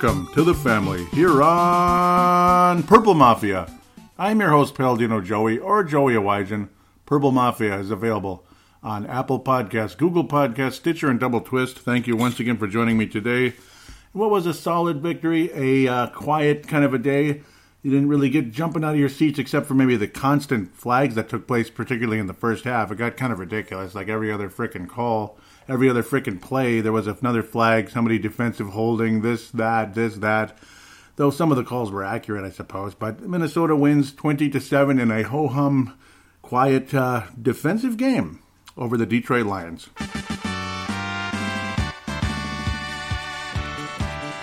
welcome to the family here on Purple Mafia. I'm your host, Paladino Joey, or Joey Awajan. Purple Mafia is available on Apple Podcasts, Google Podcasts, Stitcher, and Double Twist. Thank you once again for joining me today. What was a solid victory, a uh, quiet kind of a day. You didn't really get jumping out of your seats except for maybe the constant flags that took place, particularly in the first half. It got kind of ridiculous. Like every other freaking call, every other freaking play, there was another flag, somebody defensive holding, this, that, this, that. Though some of the calls were accurate, I suppose. But Minnesota wins 20 to 7 in a ho hum, quiet uh, defensive game over the Detroit Lions.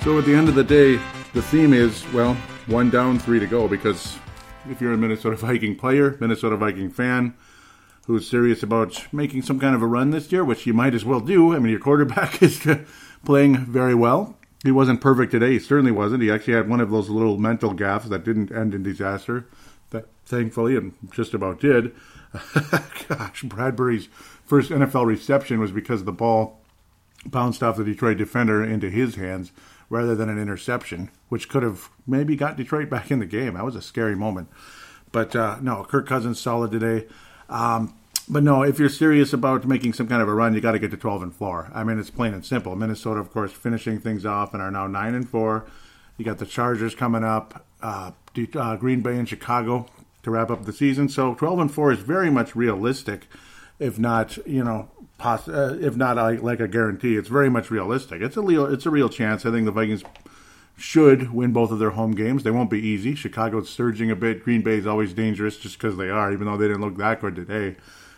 So at the end of the day, the theme is well, one down, three to go. Because if you're a Minnesota Viking player, Minnesota Viking fan, who's serious about making some kind of a run this year, which you might as well do. I mean, your quarterback is playing very well. He wasn't perfect today. He certainly wasn't. He actually had one of those little mental gaffes that didn't end in disaster. That thankfully, and just about did. Gosh, Bradbury's first NFL reception was because the ball bounced off the Detroit defender into his hands rather than an interception, which could have maybe got Detroit back in the game. That was a scary moment. But uh, no, Kirk Cousins solid today. Um, but no, if you're serious about making some kind of a run, you got to get to 12 and 4. I mean, it's plain and simple. Minnesota, of course, finishing things off and are now 9 and 4. You got the Chargers coming up, uh, uh, Green Bay and Chicago to wrap up the season. So 12 and 4 is very much realistic, if not, you know, poss- uh, if not like, like a guarantee. It's very much realistic. It's a real, it's a real chance. I think the Vikings should win both of their home games. They won't be easy. Chicago's surging a bit. Green Bay is always dangerous just because they are, even though they didn't look that good today.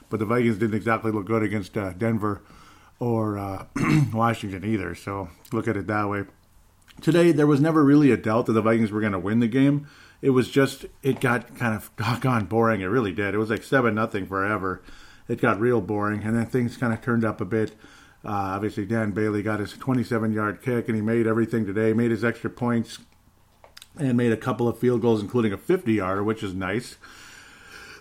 But the Vikings didn't exactly look good against uh, Denver or uh, Washington either. So look at it that way. Today, there was never really a doubt that the Vikings were going to win the game. It was just, it got kind of doggone boring. It really did. It was like 7 nothing forever. It got real boring. And then things kind of turned up a bit. Uh, obviously, Dan Bailey got his 27 yard kick and he made everything today, made his extra points, and made a couple of field goals, including a 50 yarder, which is nice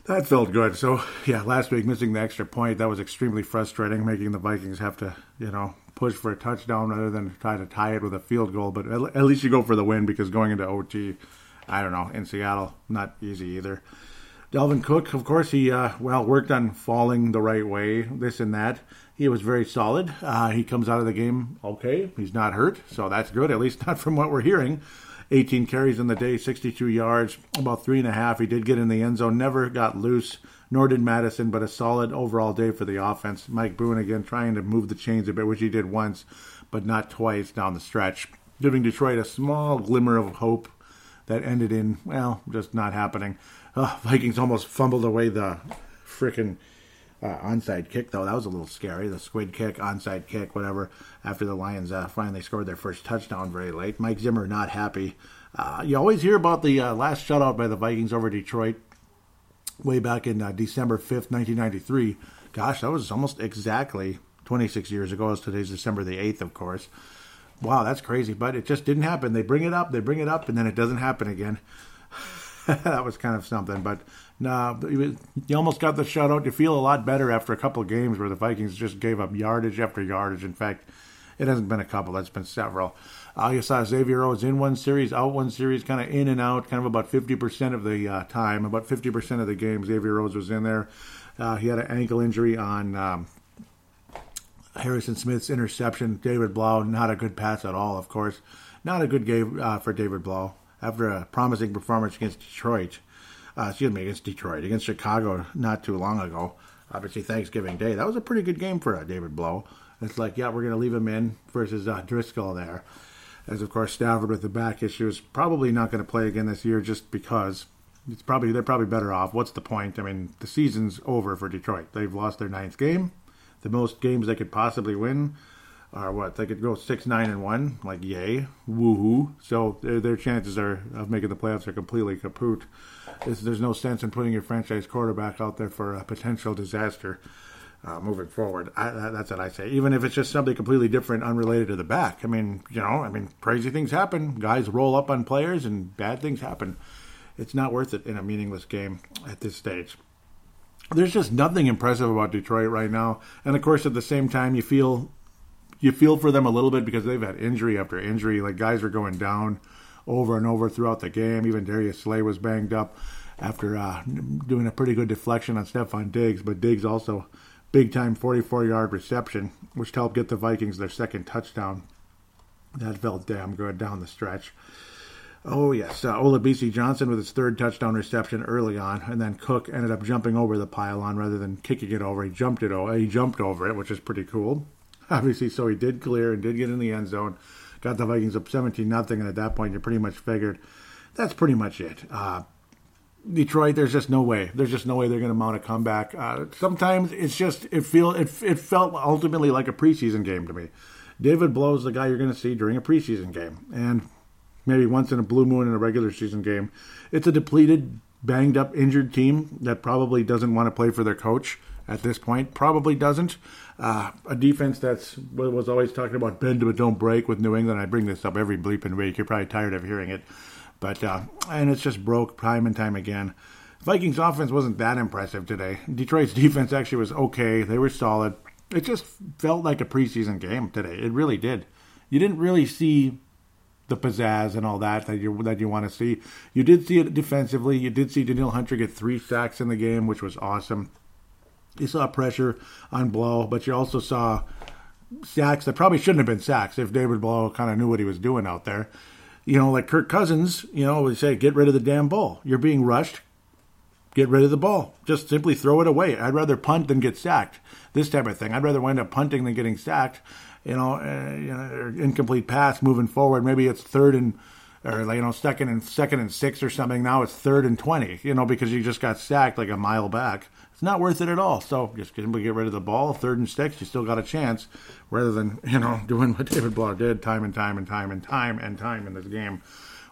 that felt good. So yeah, last week missing the extra point that was extremely frustrating, making the Vikings have to you know push for a touchdown rather than try to tie it with a field goal. But at, least you go for the win because going into OT, I don't know in Seattle not easy either. Dalvin Cook, of course, he uh, well worked on falling the right way, this and that. He was very solid. Uh, he comes out of the game okay. He's not hurt, so that's good. At least not from what we're hearing. 18 carries in the day, 62 yards, about three and a half. He did get in the end zone, never got loose, nor did Madison, but a solid overall day for the offense. Mike Boone again trying to move the chains a bit, which he did once, but not twice down the stretch, giving Detroit a small glimmer of hope that ended in, well, just not happening. Uh, Vikings almost fumbled away the freaking uh, onside kick, though. That was a little scary. The squid kick, onside kick, whatever, after the Lions uh, finally scored their first touchdown very late. Mike Zimmer not happy. Uh, you always hear about the uh, last shutout by the Vikings over Detroit way back in uh, December 5th, 1993. Gosh, that was almost exactly 26 years ago. As today's December the 8th, of course. Wow, that's crazy, but it just didn't happen. They bring it up, they bring it up, and then it doesn't happen again. that was kind of something, but no, you almost got the shutout. You feel a lot better after a couple of games where the Vikings just gave up yardage after yardage. In fact, it hasn't been a couple; it's been several. Uh, you saw Xavier Rhodes in one series, out one series, kind of in and out, kind of about fifty percent of the uh, time, about fifty percent of the game. Xavier Rhodes was in there. Uh, he had an ankle injury on um, Harrison Smith's interception. David Blough, not a good pass at all. Of course, not a good game uh, for David Blough after a promising performance against Detroit uh, excuse me, against Detroit, against Chicago not too long ago. Obviously, Thanksgiving Day. That was a pretty good game for uh, David Blough. It's like, yeah, we're going to leave him in versus uh, Driskel there. As of course, Stafford with the back issues probably not going to play again this year just because it's probably they're probably better off. What's the point? I mean, the season's over for Detroit. They've lost their ninth game, the most games they could possibly win are what? They could go six nine and one? Like yay. Woohoo. So their, their chances are of making the playoffs are completely kaput. There's, there's no sense in putting your franchise quarterback out there for a potential disaster uh, moving forward. I, that, that's what I say. Even if it's just something completely different unrelated to the back. I mean you know I mean crazy things happen. Guys roll up on players and bad things happen. It's not worth it in a meaningless game at this stage. There's just nothing impressive about Detroit right now. And of course, at the same time, you feel you feel for them a little bit because they've had injury after injury. Like guys are going down over and over throughout the game. Even Darius Slay was banged up after uh, doing a pretty good deflection on Stefon Diggs, but Diggs also big time 44 yard reception, which helped get the Vikings their second touchdown. That felt damn good down the stretch. Oh yes, uh, Olabisi Johnson with his third touchdown reception early on, and then Cook ended up jumping over the pylon rather than kicking it over. He jumped it over. He jumped over it, which is pretty cool. Obviously, so he did clear and did get in the end zone. Got the Vikings up 17 nothing, and at that point, you pretty much figured that's pretty much it. Uh, Detroit, there's just no way. There's just no way they're going to mount a comeback. Uh, sometimes it's just it feel it, it felt ultimately like a preseason game to me. David Blough is the guy you're going to see during a preseason game, and maybe once in a blue moon in a regular season game. It's a depleted, banged up, injured team that probably doesn't want to play for their coach at this point. Probably doesn't. Uh, a defense that's was always talking about bend but don't break with New England. I bring this up every bleeping week. You're probably tired of hearing it. But uh, and it's just broke time and time again. Vikings offense wasn't that impressive today. Detroit's defense actually was okay. They were solid. It just felt like a preseason game today. It really did. You didn't really see the pizzazz and all that that you that you want to see. You did see it defensively. You did see Danielle Hunter get three sacks in the game, which was awesome. You saw pressure on Blough, but you also saw sacks that probably shouldn't have been sacks if David Blough kind of knew what he was doing out there you know, like Kirk Cousins, you know, would say, get rid of the damn ball. You're being rushed. Get rid of the ball. Just simply throw it away. I'd rather punt than get sacked. This type of thing. I'd rather wind up punting than getting sacked. You know, uh, you know, incomplete pass moving forward. Maybe it's third and or you know second and second and six or something. Now it's third and twenty. You know, because you just got sacked like a mile back it's not worth it at all. So just simply get rid of the ball, third and six, you still got a chance, rather than you know doing what David Blough did time and time and time and time and time in this game,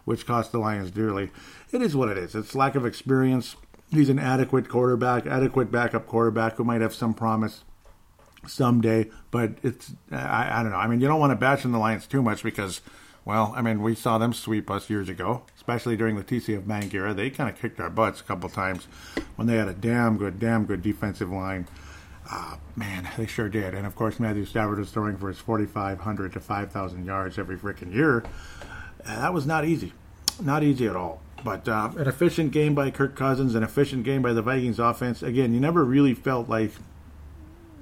which cost the Lions dearly. It is what it is. It's lack of experience. He's an adequate quarterback, adequate backup quarterback who might have some promise someday, but it's I, I don't know. I mean, you don't want to bash in the Lions too much because well, I mean, we saw them sweep us years ago, especially during the TCF Bank era. They kind of kicked our butts a couple times when they had a damn good, damn good defensive line. Uh, man, they sure did. And of course, Matthew Stafford was throwing for his 4,500 to 5,000 yards every freaking year. Uh, that was not easy. Not easy at all. But uh, an efficient game by Kirk Cousins, an efficient game by the Vikings offense. Again, you never really felt like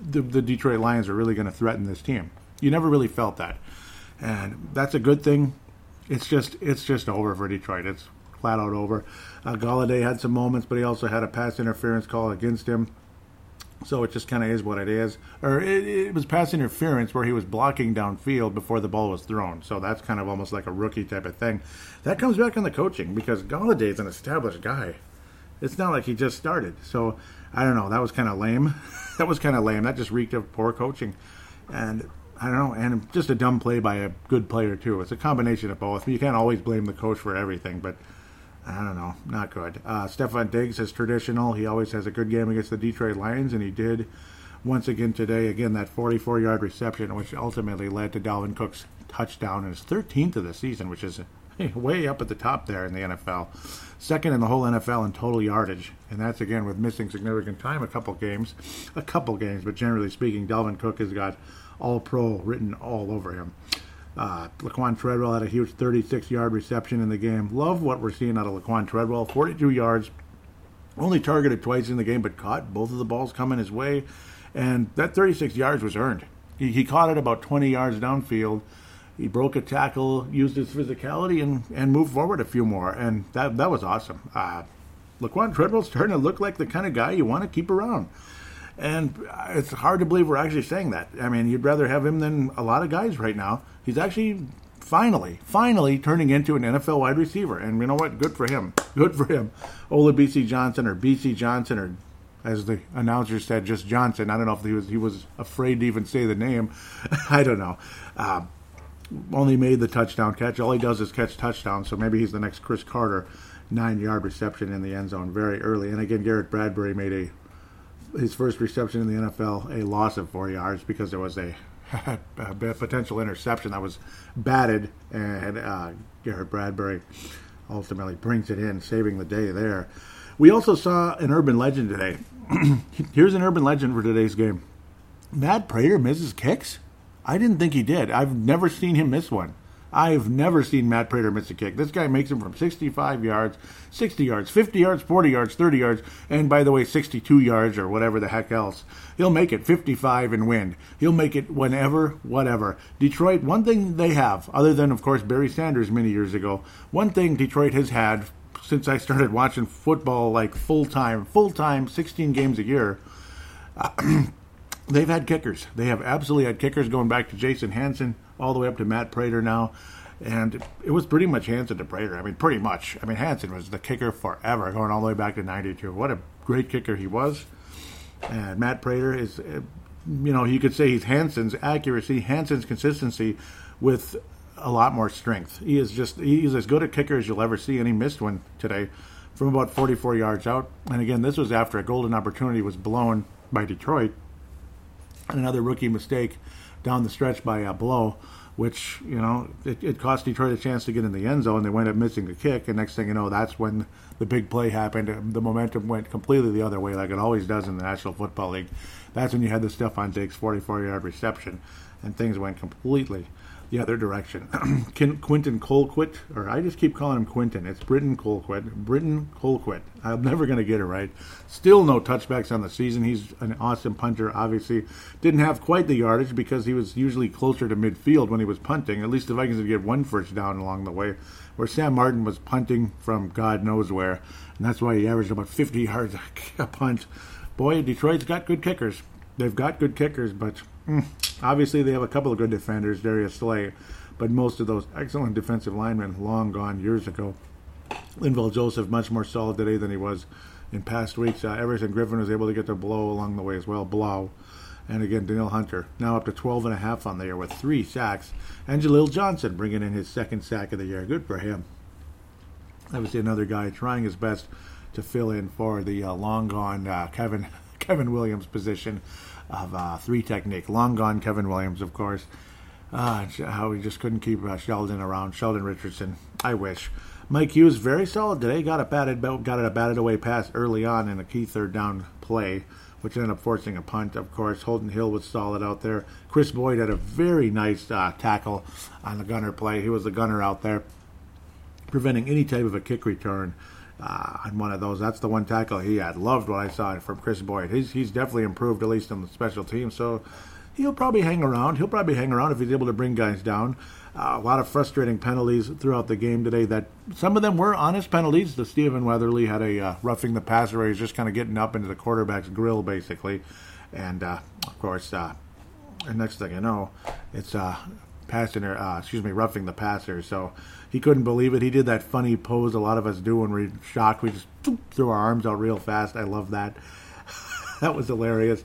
the, the Detroit Lions are really going to threaten this team. You never really felt that and that's a good thing. It's just it's just over for Detroit. It's flat out over. Uh, Golladay had some moments, but he also had a pass interference call against him. So it just kind of is what it is. Or it, it, was pass interference where he was blocking downfield before the ball was thrown. So that's kind of almost like a rookie type of thing. That comes back on the coaching because Golladay's an established guy. It's not like he just started. So I don't know. That was kind of lame. that was kind of lame. That just reeked of poor coaching. And I don't know, and just a dumb play by a good player too. It's a combination of both. You can't always blame the coach for everything, but I don't know, not good. Uh, Stefon Diggs is traditional. He always has a good game against the Detroit Lions, and he did once again today. Again, that 44-yard reception, which ultimately led to Dalvin Cook's touchdown, and his 13th of the season, which is way up at the top there in the NFL. Second in the whole NFL in total yardage, and that's again with missing significant time, a couple games, a couple games, but generally speaking, Dalvin Cook has got all Pro written all over him. Uh, Laquan Treadwell had a huge 36 yard reception in the game. Love what we're seeing out of Laquan Treadwell. 42 yards, only targeted twice in the game, but caught both of the balls coming his way. And that 36 yards was earned. He, he caught it about 20 yards downfield. He broke a tackle, used his physicality, and, and moved forward a few more. And that, that was awesome. Uh, Laquan Treadwell's starting to look like the kind of guy you want to keep around. And it's hard to believe we're actually saying that. I mean, you'd rather have him than a lot of guys right now. He's actually finally, finally turning into an NFL wide receiver. And you know what? Good for him. Good for him. Olabisi Johnson or BC Johnson or as the announcer said, just Johnson. I don't know if he was he was afraid to even say the name. I don't know. Uh, only made the touchdown catch. All he does is catch touchdowns. So maybe he's the next Cris Carter, nine yard reception in the end zone very early. And again, Garrett Bradbury made a his first reception in the NFL, a loss of four yards because there was a, a potential interception that was batted, and uh, Garrett Bradbury ultimately brings it in, saving the day there. We also saw an urban legend today. Here's an urban legend for today's game. Matt Prater misses kicks. I didn't think he did. I've never seen him miss one. I've never seen Matt Prater miss a kick. This guy makes them from 65 yards, 60 yards, 50 yards, 40 yards, 30 yards, and by the way, 62 yards or whatever the heck else. He'll make it 55 and win. He'll make it whenever, whatever. Detroit, one thing they have, other than, of course, Barry Sanders many years ago, one thing Detroit has had since I started watching football like full time, full time, 16 games a year. They've had kickers. They have absolutely had kickers going back to Jason Hanson all the way up to Matt Prater now. And it was pretty much Hanson to Prater. I mean, pretty much. I mean, Hanson was the kicker forever, going all the way back to 92. What a great kicker he was. And Matt Prater is, you know, you could say he's Hanson's accuracy, Hanson's consistency with a lot more strength. He is just, he's as good a kicker as you'll ever see, and he missed one today from about 44 yards out. And again, this was after a golden opportunity was blown by Detroit. And another rookie mistake down the stretch by a blow, which, you know, it, it cost Detroit a chance to get in the end zone. They wound up missing the kick. And next thing you know, that's when the big play happened. The momentum went completely the other way, like it always does in the National Football League. That's when you had the Stefon Diggs 44 yard reception, and things went completely the other direction. Quinton Colquitt, or I just keep calling him Quinton. It's Britton Colquitt. Britton Colquitt. I'm never going to get it right. Still no touchbacks on the season. He's an awesome punter, obviously. Didn't have quite the yardage because he was usually closer to midfield when he was punting. At least the Vikings would get one first down along the way, where Sam Martin was punting from God knows where. And that's why he averaged about 50 yards a punt. Boy, Detroit's got good kickers. They've got good kickers, but obviously they have a couple of good defenders, Darius Slay, but most of those excellent defensive linemen long gone years ago. Linval Joseph much more solid today than he was in past weeks. Uh, Everson Griffen was able to get the blow along the way as well. Blough. And again, Danielle Hunter now up to 12 and a half on the year with three sacks. And Jaleel Johnson bringing in his second sack of the year. Good for him. Obviously, another guy trying his best to fill in for the uh, long gone uh, Kevin Kevin Williams position of uh, three technique. Long gone Kevin Williams, of course. Uh, how we just couldn't keep uh, Sheldon around. Sheldon Richardson. I wish. Mike Hughes very solid today. Got a batted got it a batted away pass early on in a key third down play, which ended up forcing a punt. Of course, Holton Hill was solid out there. Chris Boyd had a very nice uh, tackle on the gunner play. He was the gunner out there, preventing any type of a kick return uh, on one of those. That's the one tackle he had. Loved what I saw from Chris Boyd. He's he's definitely improved at least on the special team. So he'll probably hang around. He'll probably hang around if he's able to bring guys down. Uh, a lot of frustrating penalties throughout the game today. That some of them were honest penalties. The Stephen Weatherly had a uh, roughing the passer where he's just kind of getting up into the quarterback's grill basically, and uh, of course, uh, next thing I know, it's uh, passing or uh, excuse me, roughing the passer. So he couldn't believe it. He did that funny pose a lot of us do when we're shocked. We just threw our arms out real fast. I love that. that was hilarious.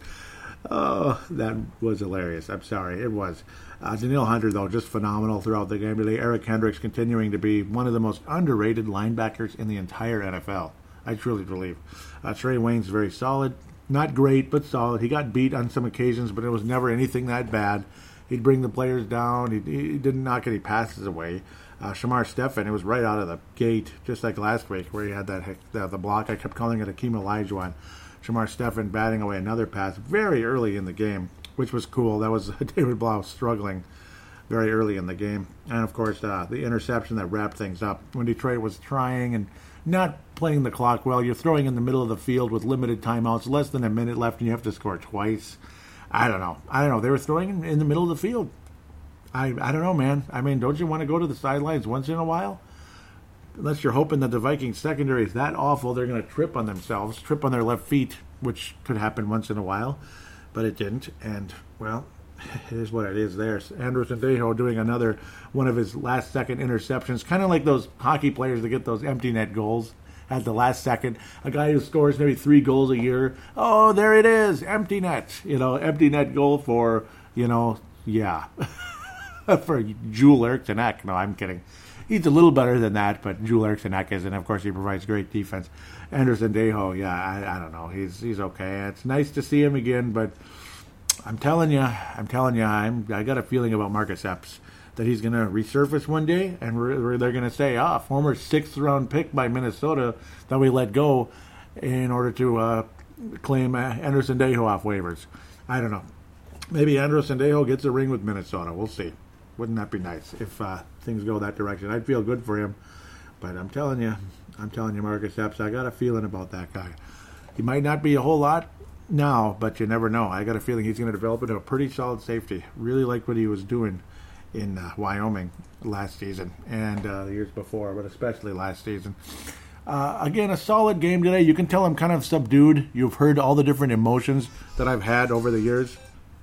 Oh, that was hilarious. I'm sorry. It was. Uh, Danielle Hunter, though, just phenomenal throughout the game today. Eric Kendricks continuing to be one of the most underrated linebackers in the entire NFL. I truly believe. Uh, Trae Waynes very solid. Not great, but solid. He got beat on some occasions, but it was never anything that bad. He'd bring the players down. He, he didn't knock any passes away uh, Shamar Stephen, it was right out of the gate, just like last week where he had that the, the block. I kept calling it Akeem Olajuwon. Shamar Stephen batting away another pass very early in the game, which was cool. That was David Blough struggling very early in the game. And of course, uh, the interception that wrapped things up when Detroit was trying and not playing the clock well. You're throwing in the middle of the field with limited timeouts, less than a minute left, and you have to score twice. I don't know. I don't know. They were throwing in the middle of the field. I, I don't know, man. I mean, don't you want to go to the sidelines once in a while? Unless you're hoping that the Vikings secondary is that awful, they're going to trip on themselves, trip on their left feet, which could happen once in a while, but it didn't. And well, it is what it is. There, Andrew Sendejo doing another one of his last second interceptions, kind of like those hockey players that get those empty net goals at the last second. A guy who scores maybe three goals a year. Oh, there it is, empty net. You know, empty net goal for you know, yeah. for Joel Eriksson No, I'm kidding. He's a little better than that, but Joel Eriksson is, and of course he provides great defense. Andrew Sendejo, yeah, I, I don't know. He's he's okay. It's nice to see him again, but I'm telling you, I'm telling you, I'm I got a feeling about Marcus Epps that he's going to resurface one day, and they're going to say, ah, former sixth round pick by Minnesota that we let go in order to uh, claim Andrew Sendejo off waivers. I don't know. maybe Andrew Sendejo gets a ring with Minnesota. We'll see. Wouldn't that be nice if uh, things go that direction? I'd feel good for him. But I'm telling you, I'm telling you, Marcus Epps, I got a feeling about that guy. He might not be a whole lot now, but you never know. I got a feeling he's going to develop into a pretty solid safety. Really like what he was doing in uh, Wyoming last season and uh, the years before, but especially last season. Uh, again, a solid game today. You can tell I'm kind of subdued. You've heard all the different emotions that I've had over the years.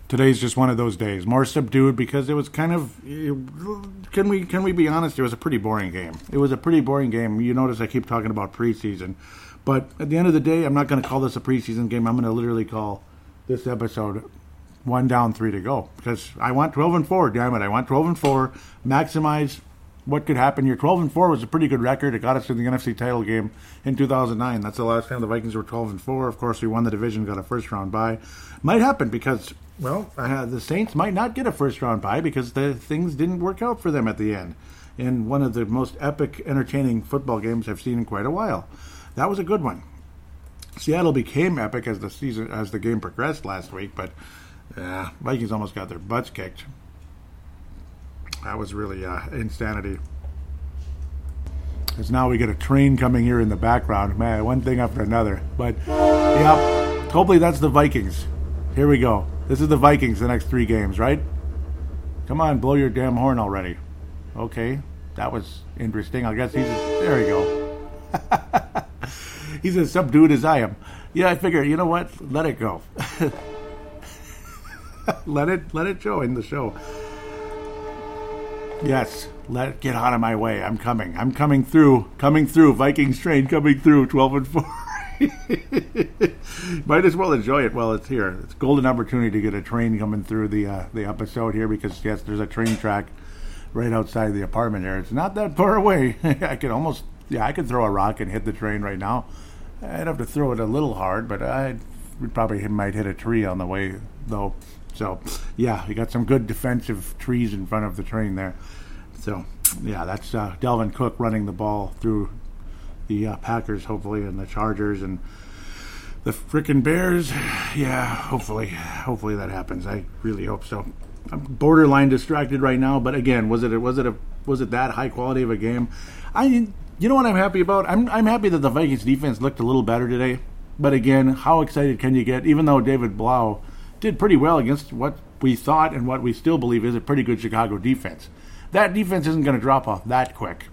Today's just one of those days, more subdued because it was kind of. Can we can we be honest? It was a pretty boring game. It was a pretty boring game. You notice I keep talking about preseason, but at the end of the day, I'm not going to call this a preseason game. I'm going to literally call this episode one down, three to go because I want 12 and four. Damn it, I want 12 and four. Maximize what could happen here. 12 and 4 was a pretty good record. It got us to the NFC title game in 2009. That's the last time the Vikings were 12 and 4. Of course, we won the division, got a first round bye. Might happen because, well, uh, the Saints might not get a first round bye because the things didn't work out for them at the end. In one of the most epic, entertaining football games I've seen in quite a while. That was a good one. Seattle became epic as the season as the game progressed last week, but yeah, Vikings almost got their butts kicked that was really uh, insanity. Because now we get a train coming here in the background. Man, one thing after another. But, yeah, hopefully that's the Vikings. Here we go. This is the Vikings the next three games, right? Come on, blow your damn horn already. Okay, that was interesting. I guess he's. A, there you go. he's as subdued as I am. Yeah, I figure, you know what? Let it go. let it let it show in the show. Yes, let get out of my way. I'm coming. I'm coming through. Coming through. Vikings train coming through. Twelve and four. Might as well enjoy it while it's here. It's a golden opportunity to get a train coming through the uh, the episode here because yes, there's a train track right outside the apartment here. It's not that far away. I could almost yeah, I could throw a rock and hit the train right now. I'd have to throw it a little hard, but I probably might hit a tree on the way though. So, yeah, you got some good defensive trees in front of the train there. So, yeah, that's uh, Dalvin Cook running the ball through the uh, Packers, hopefully, and the Chargers and the freaking Bears. Yeah, hopefully, hopefully that happens. I really hope so. I'm borderline distracted right now, but again, was it was it a was it that high quality of a game? I you know what I'm happy about? I'm I'm happy that the Vikings defense looked a little better today. But again, how excited can you get? Even though David Blough did pretty well against what we thought and what we still believe is a pretty good Chicago defense. That defense isn't going to drop off that quick.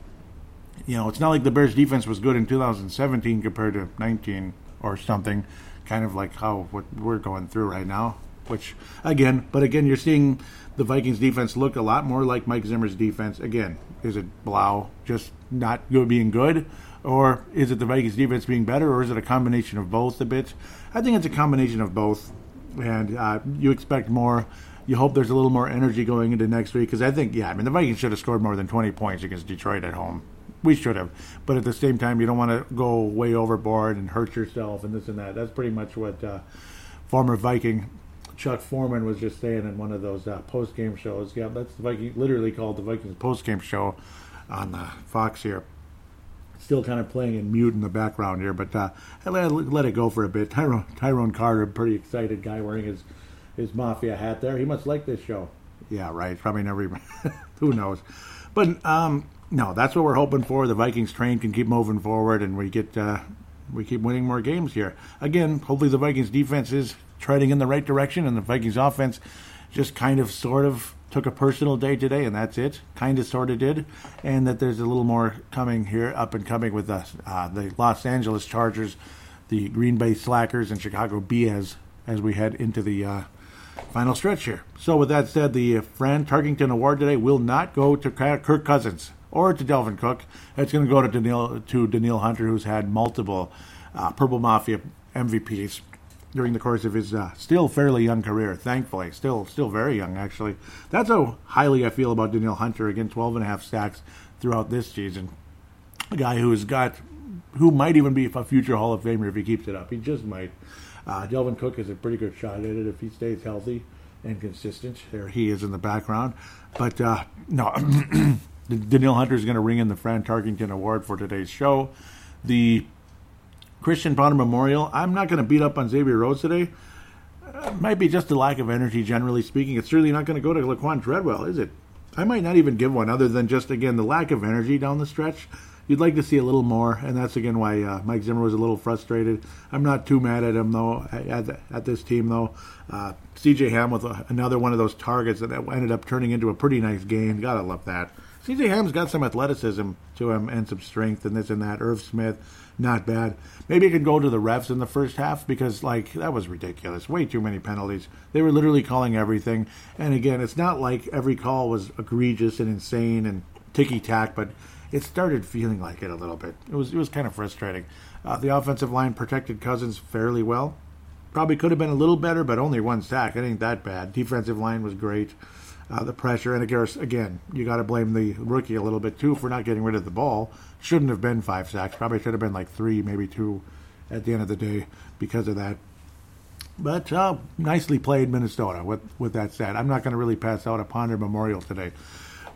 You know, it's not like the Bears defense was good in 2017 compared to 19 or something, kind of like how what we're going through right now. Which again, but again, you're seeing the Vikings defense look a lot more like Mike Zimmer's defense. Again, is it Blough just not good being good, or is it the Vikings defense being better, or is it a combination of both a bit? I think it's a combination of both and uh, you expect more. You hope there's a little more energy going into next week because I think, yeah, I mean, the Vikings should have scored more than 20 points against Detroit at home. We should have, but at the same time, you don't want to go way overboard and hurt yourself and this and that. That's pretty much what uh, former Viking Chuck Foreman was just saying in one of those uh, post game shows. Yeah, that's the Viking, literally called the Vikings post game show on uh, Fox here still kind of playing in mute in the background here, but uh, I let, let it go for a bit. Tyrone, Tyrone Carter, pretty excited guy wearing his, his Mafia hat there. He must like this show. Yeah, right. Probably never even, who knows. But um, no, that's what we're hoping for. The Vikings train can keep moving forward and we get uh, we keep winning more games here. Again, hopefully the Vikings defense is treading in the right direction and the Vikings offense just kind of sort of took a personal day today, and that's it. Kind of, sort of did, and that there's a little more coming here, up and coming with us. Uh, the Los Angeles Chargers, the Green Bay Slackers, and Chicago Bears as we head into the uh, final stretch here. So, with that said, the Fran Tarkenton Award today will not go to Kirk Cousins or to Dalvin Cook. It's going to go to Danielle to Danielle Hunter, who's had multiple uh, Purple Mafia MVPs during the course of his uh, still fairly young career. Thankfully, still still very young actually. That's how highly I feel about Danielle Hunter. Again, 12 and a half sacks throughout this season. A guy who's got who might even be a future Hall of Famer if he keeps it up. He just might. Uh, Dalvin Cook is a pretty good shot at it if he stays healthy and consistent. There he is in the background. But uh, no, Danielle Hunter is going to ring in the Fran Tarkenton Award for today's show. The Christian Ponder Memorial. I'm not going to beat up on Xavier Rhodes today. uh, might be just a lack of energy, generally speaking. It's certainly not going to go to Laquan Treadwell, is it? I might not even give one other than just, again, the lack of energy down the stretch. You'd like to see a little more, and that's again why uh, Mike Zimmer was a little frustrated. I'm not too mad at him though. At, at this team though, uh, C.J. Ham with another one of those targets that ended up turning into a pretty nice game. Gotta love that. C.J. Ham's got some athleticism to him and some strength and this and that. Irv Smith, not bad. Maybe it could go to the refs in the first half because like that was ridiculous. Way too many penalties. They were literally calling everything. And again, it's not like every call was egregious and insane and ticky tack, but it started feeling like it a little bit. It was it was kind of frustrating. Uh, the offensive line protected Cousins fairly well. Probably could have been a little better, but only one sack. It ain't that bad. Defensive line was great. Uh, the pressure, and again, you got to blame the rookie a little bit too for not getting rid of the ball. Shouldn't have been five sacks. Probably should have been like three, maybe two, at the end of the day because of that. But uh, nicely played, Minnesota. With with that said, I'm not going to really pass out a Ponder Memorial today.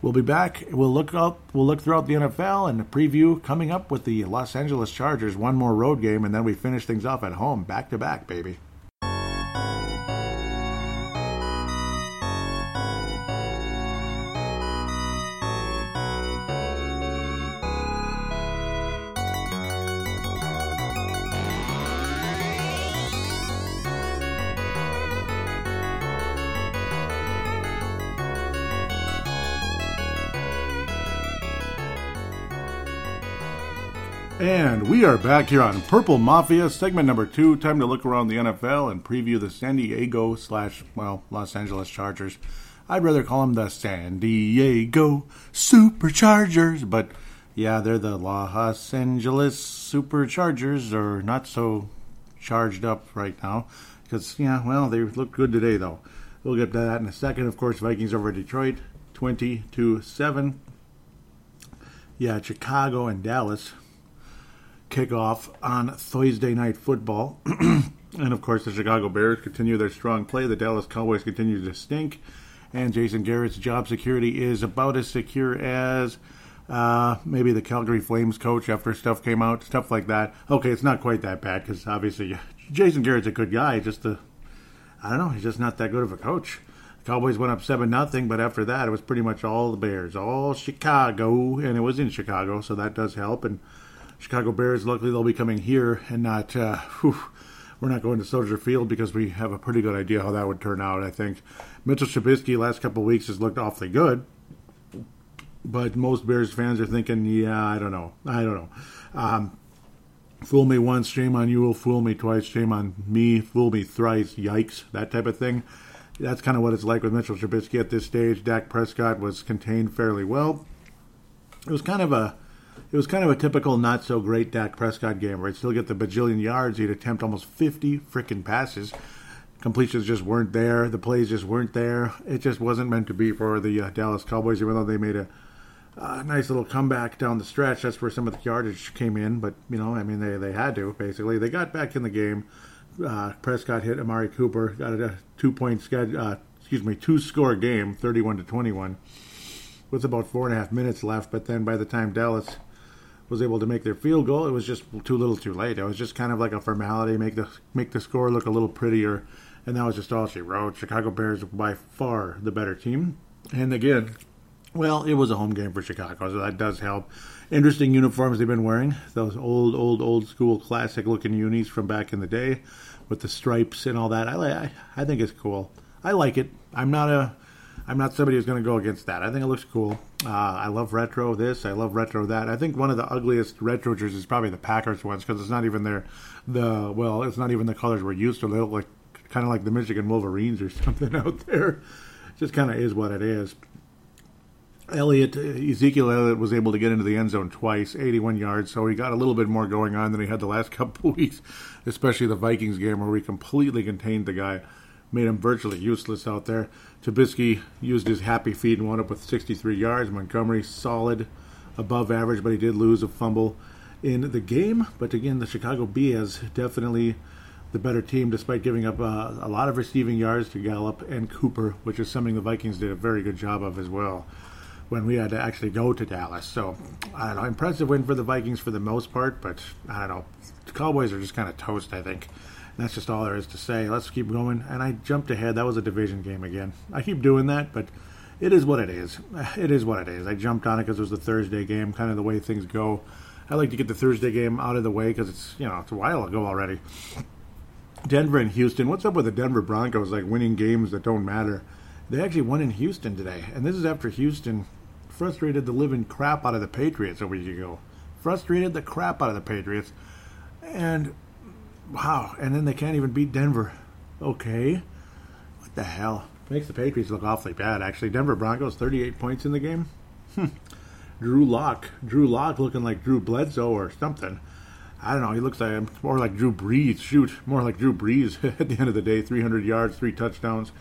We'll be back. We'll look up. We'll look throughout the NFL and the preview coming up with the Los Angeles Chargers. One more road game, and then we finish things off at home, back to back, baby. And we are back here on Purple Mafia, segment number two. Time to look around the NFL and preview the San Diego slash, well, Los Angeles Chargers. I'd rather call them the San Diego Superchargers, but yeah, they're the Los Angeles Superchargers, or not so charged up right now. Because, yeah, well, they look good today, though. We'll get to that in a second. Of course, Vikings over Detroit, 20 to 7. Yeah, Chicago and Dallas kickoff on Thursday Night Football. and of course, the Chicago Bears continue their strong play. The Dallas Cowboys continue to stink. And Jason Garrett's job security is about as secure as uh, maybe the Calgary Flames coach after stuff came out, stuff like that. Okay, it's not quite that bad because obviously Jason Garrett's a good guy. Just the, I don't know, he's just not that good of a coach. The Cowboys went up seven nothing, but after that, it was pretty much all the Bears, all Chicago, and it was in Chicago, so that does help. And Chicago Bears, luckily they'll be coming here and not, uh, whew, we're not going to Soldier Field because we have a pretty good idea how that would turn out, I think. Mitchell Trubisky last couple weeks has looked awfully good. But most Bears fans are thinking, yeah, I don't know. I don't know. Um, fool me once, shame on you. Fool me twice, shame on me. Fool me thrice, yikes. That type of thing. That's kind of what it's like with Mitchell Trubisky at this stage. Dak Prescott was contained fairly well. It was kind of a it was kind of a typical not so great Dak Prescott game where he'd still get the bajillion yards. He'd attempt almost 50 freaking passes. Completions just weren't there. The plays just weren't there. It just wasn't meant to be for the uh, Dallas Cowboys, even though they made a nice little comeback down the stretch. That's where some of the yardage came in. But, you know, I mean, they, they had to, basically. They got back in the game. Uh, Prescott hit Amari Cooper, got a two point schedule, uh, excuse me, two score game, 31 to 21, with about four and a half minutes left. But then by the time Dallas was able to make their field goal. It was just too little, too late. It was just kind of like a formality, make the make the score look a little prettier, and that was just all she wrote. Chicago Bears by far the better team, and again, well, it was a home game for Chicago, so that does help. Interesting uniforms they've been wearing. Those old, old, old school classic looking unis from back in the day, with the stripes and all that. I I, I think it's cool. I like it. I'm not a I'm not somebody who's going to go against that. I think it looks cool. Uh, I love retro this. I love retro that. I think one of the ugliest retro jerseys is probably the Packers ones because it's not even their the well, it's not even the colors we're used to. They look like kind of like the Michigan Wolverines or something out there. Just kind of is what it is. Elliott, Ezekiel Elliott was able to get into the end zone twice, 81 yards, so he got a little bit more going on than he had the last couple weeks, especially the Vikings game where we completely contained the guy made him virtually useless out there. Trubisky used his happy feet and wound up with 63 yards. Montgomery solid, above average, but he did lose a fumble in the game. But again, the Chicago Bears definitely the better team, despite giving up uh, a lot of receiving yards to Gallup and Cooper, which is something the Vikings did a very good job of as well when we had to actually go to Dallas. So, I don't know, impressive win for the Vikings for the most part, but I don't know. The Cowboys are just kind of toast, I think That's just all there is to say. Let's keep going. And I jumped ahead. That was a division game again. I keep doing that, but it is what it is. It is what it is. I jumped on it because it was a Thursday game, kind of the way things go. I like to get the Thursday game out of the way because it's you know it's a while ago already. Denver and Houston. What's up with the Denver Broncos like winning games that don't matter? They actually won in Houston today, and this is after Houston frustrated the living crap out of the Patriots a week ago. Frustrated the crap out of the Patriots, and wow, and then they can't even beat Denver. Okay, what the hell? Makes the Patriots look awfully bad. Actually, Denver Broncos 38 points in the game. Hmm. Drew Lock, Drew Lock looking like Drew Bledsoe or something. I don't know. He looks like more like Drew Brees. Shoot, more like Drew Brees at the end of the day. 300 yards, three touchdowns.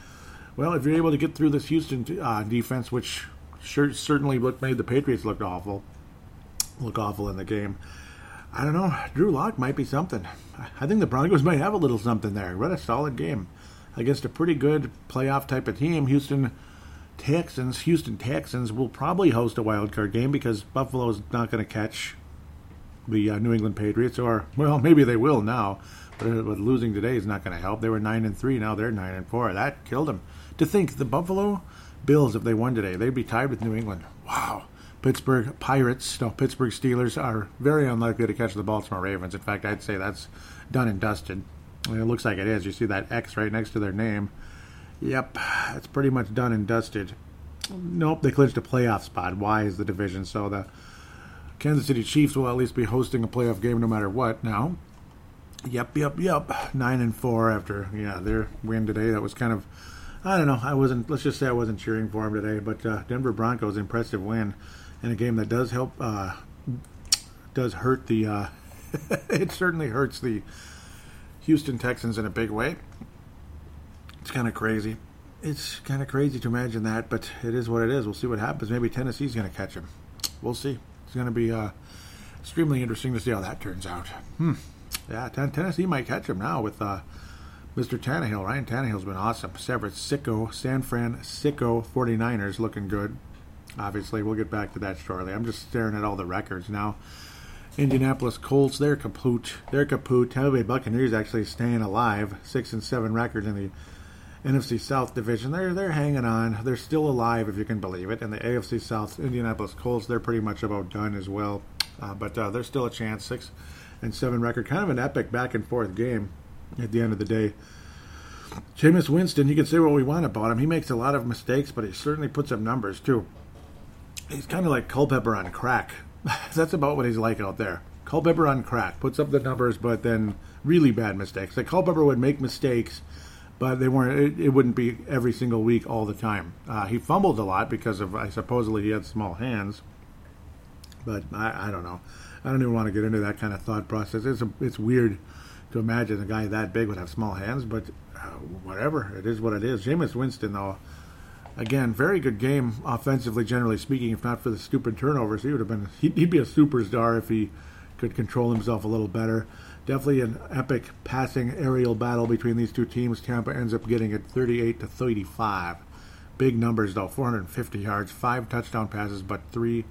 Well, if you're able to get through this Houston uh, defense, which sure certainly looked, made the Patriots look awful, look awful in the game. I don't know. Drew Lock might be something. I think the Broncos might have a little something there. What a solid game against a pretty good playoff type of team. Houston Texans, Houston Texans will probably host a wild card game because Buffalo is not going to catch the uh, New England Patriots, or well, maybe they will now. But, uh, losing today is not going to help. They were nine and three, now they're nine and four. That killed them. To think the Buffalo Bills, if they won today, they'd be tied with New England. Wow. Pittsburgh Pirates, no, Pittsburgh Steelers are very unlikely to catch the Baltimore Ravens. In fact, I'd say that's done and dusted. It looks like it is. You see that X right next to their name. Yep, it's pretty much done and dusted. Nope, they clinched a playoff spot. Why is the division? So the Kansas City Chiefs will at least be hosting a playoff game no matter what now. Yep, yep, yep. Nine and four after yeah their win today. That was kind of I don't know. I wasn't. Let's just say I wasn't cheering for them today. But uh, Denver Broncos impressive win in a game that does help. Uh, does hurt the. Uh, it certainly hurts the Houston Texans in a big way. It's kind of crazy. It's kind of crazy to imagine that, but it is what it is. We'll see what happens. Maybe Tennessee's going to catch him. We'll see. It's going to be uh, extremely interesting to see how that turns out. Hmm. Yeah, ten- Tennessee might catch him now with uh, Mr. Tannehill. Ryan Tannehill's been awesome. San Francisco, San Francisco 49ers looking good. Obviously, we'll get back to that shortly. I'm just staring at all the records now. Indianapolis Colts, they're kaput. They're kaput. Tampa Bay Buccaneers actually staying alive. Six and seven records in the NFC South division. They're they're hanging on. They're still alive, if you can believe it. And the AFC South, Indianapolis Colts, they're pretty much about done as well. Uh, but uh, there's still a chance. Six and seven record. Kind of an epic back and forth game at the end of the day. Jameis Winston, you can say what we want about him. He makes a lot of mistakes, but he certainly puts up numbers too. He's kind of like Culpepper on crack. That's about what he's like out there. Culpepper on crack puts up the numbers, but then really bad mistakes. Like Culpepper would make mistakes, but they weren't. It, it wouldn't be every single week all the time. Uh, he fumbled a lot because of I supposedly he had small hands, but I, I don't know. I don't even want to get into that kind of thought process. It's a, it's weird to imagine a guy that big would have small hands, but uh, whatever. It is what it is. Jameis Winston, though, again, very good game offensively, generally speaking. If not for the stupid turnovers, he would have been. He'd, be a superstar if he could control himself a little better. Definitely an epic passing aerial battle between these two teams. Tampa ends up getting it 38 to 35. Big numbers though, 450 yards, five touchdown passes, but three.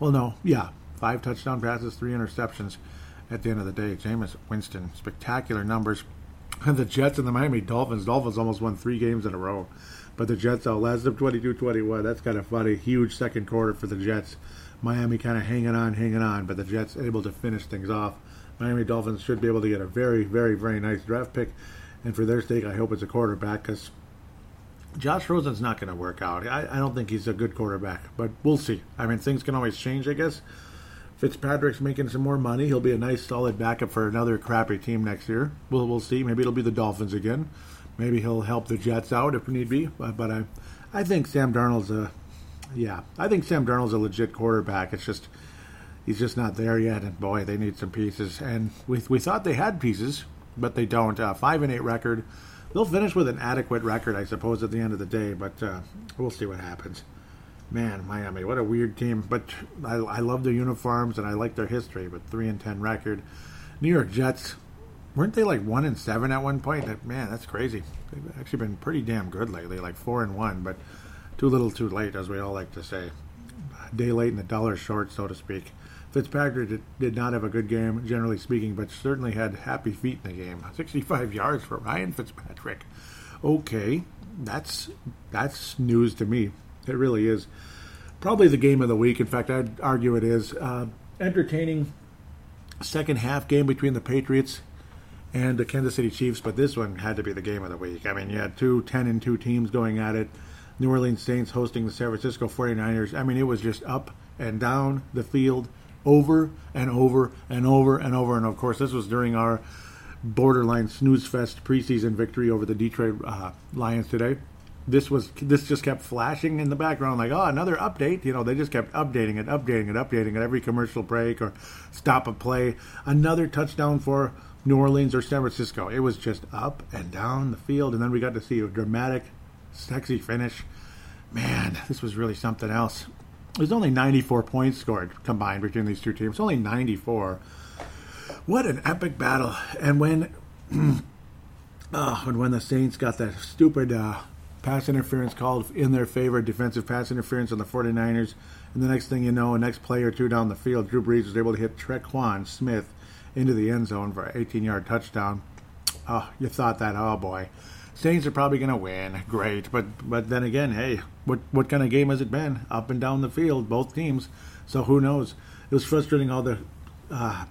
Well, no, yeah, five touchdown passes, three interceptions. At the end of the day, Jameis Winston, spectacular numbers. And the Jets and the Miami Dolphins. Dolphins almost won three games in a row, but the Jets outlasted them 22-21. That's kind of funny. Huge second quarter for the Jets. Miami kind of hanging on, hanging on, but the Jets able to finish things off. Miami Dolphins should be able to get a very, very, very nice draft pick. And for their sake, I hope it's a quarterback because Josh Rosen's not going to work out. I, I, don't think he's a good quarterback, but we'll see. I mean, things can always change, I guess. Fitzpatrick's making some more money. He'll be a nice, solid backup for another crappy team next year. We'll, we'll see. Maybe it'll be the Dolphins again. Maybe he'll help the Jets out if need be. But, but I, I think Sam Darnold's a, yeah, I think Sam Darnold's a legit quarterback. It's just he's just not there yet. And boy, they need some pieces. And we we thought they had pieces, but they don't. Uh, five and eight record. They'll finish with an adequate record, I suppose, at the end of the day. But uh, we'll see what happens. Man, Miami, what a weird team. But I, I love their uniforms and I like their history. But three and ten record. New York Jets, weren't they like one and seven at one point? That, man, that's crazy. They've actually been pretty damn good lately, like four and one, but too little, too late, as we all like to say. Day late and a dollar short, so to speak. Fitzpatrick did, did, not have a good game, generally speaking, but certainly had happy feet in the game. 65 yards for Ryan Fitzpatrick. Okay, that's that's news to me. It really is. Probably the game of the week. In fact, I'd argue it is. Uh, entertaining second half game between the Patriots and the Kansas City Chiefs, but this one had to be the game of the week. I mean, you had two 10 and 2 teams going at it. New Orleans Saints hosting the San Francisco 49ers. I mean, it was just up and down the field over and over and over and over. And of course, this was during our borderline snooze fest preseason victory over the Detroit uh, Lions today. This was this just kept flashing in the background like oh another update you know they just kept updating it updating it updating it every commercial break or stop a play another touchdown for New Orleans or San Francisco. It was just up and down the field and then we got to see a dramatic sexy finish. Man this was really something else. There's only 94 points scored combined between these two teams. Only 94 what an epic battle! And when, uh, and when the Saints got that stupid uh, pass interference called in their favor, defensive pass interference on the 49ers, and the next thing you know, next play or two down the field, Drew Brees was able to hit Tre'Quan Smith into the end zone for an 18-yard touchdown. Oh, you thought that? Oh boy, Saints are probably going to win. Great, but but then again, hey, what what kind of game has it been? Up and down the field, both teams. So who knows? It was frustrating all the uh,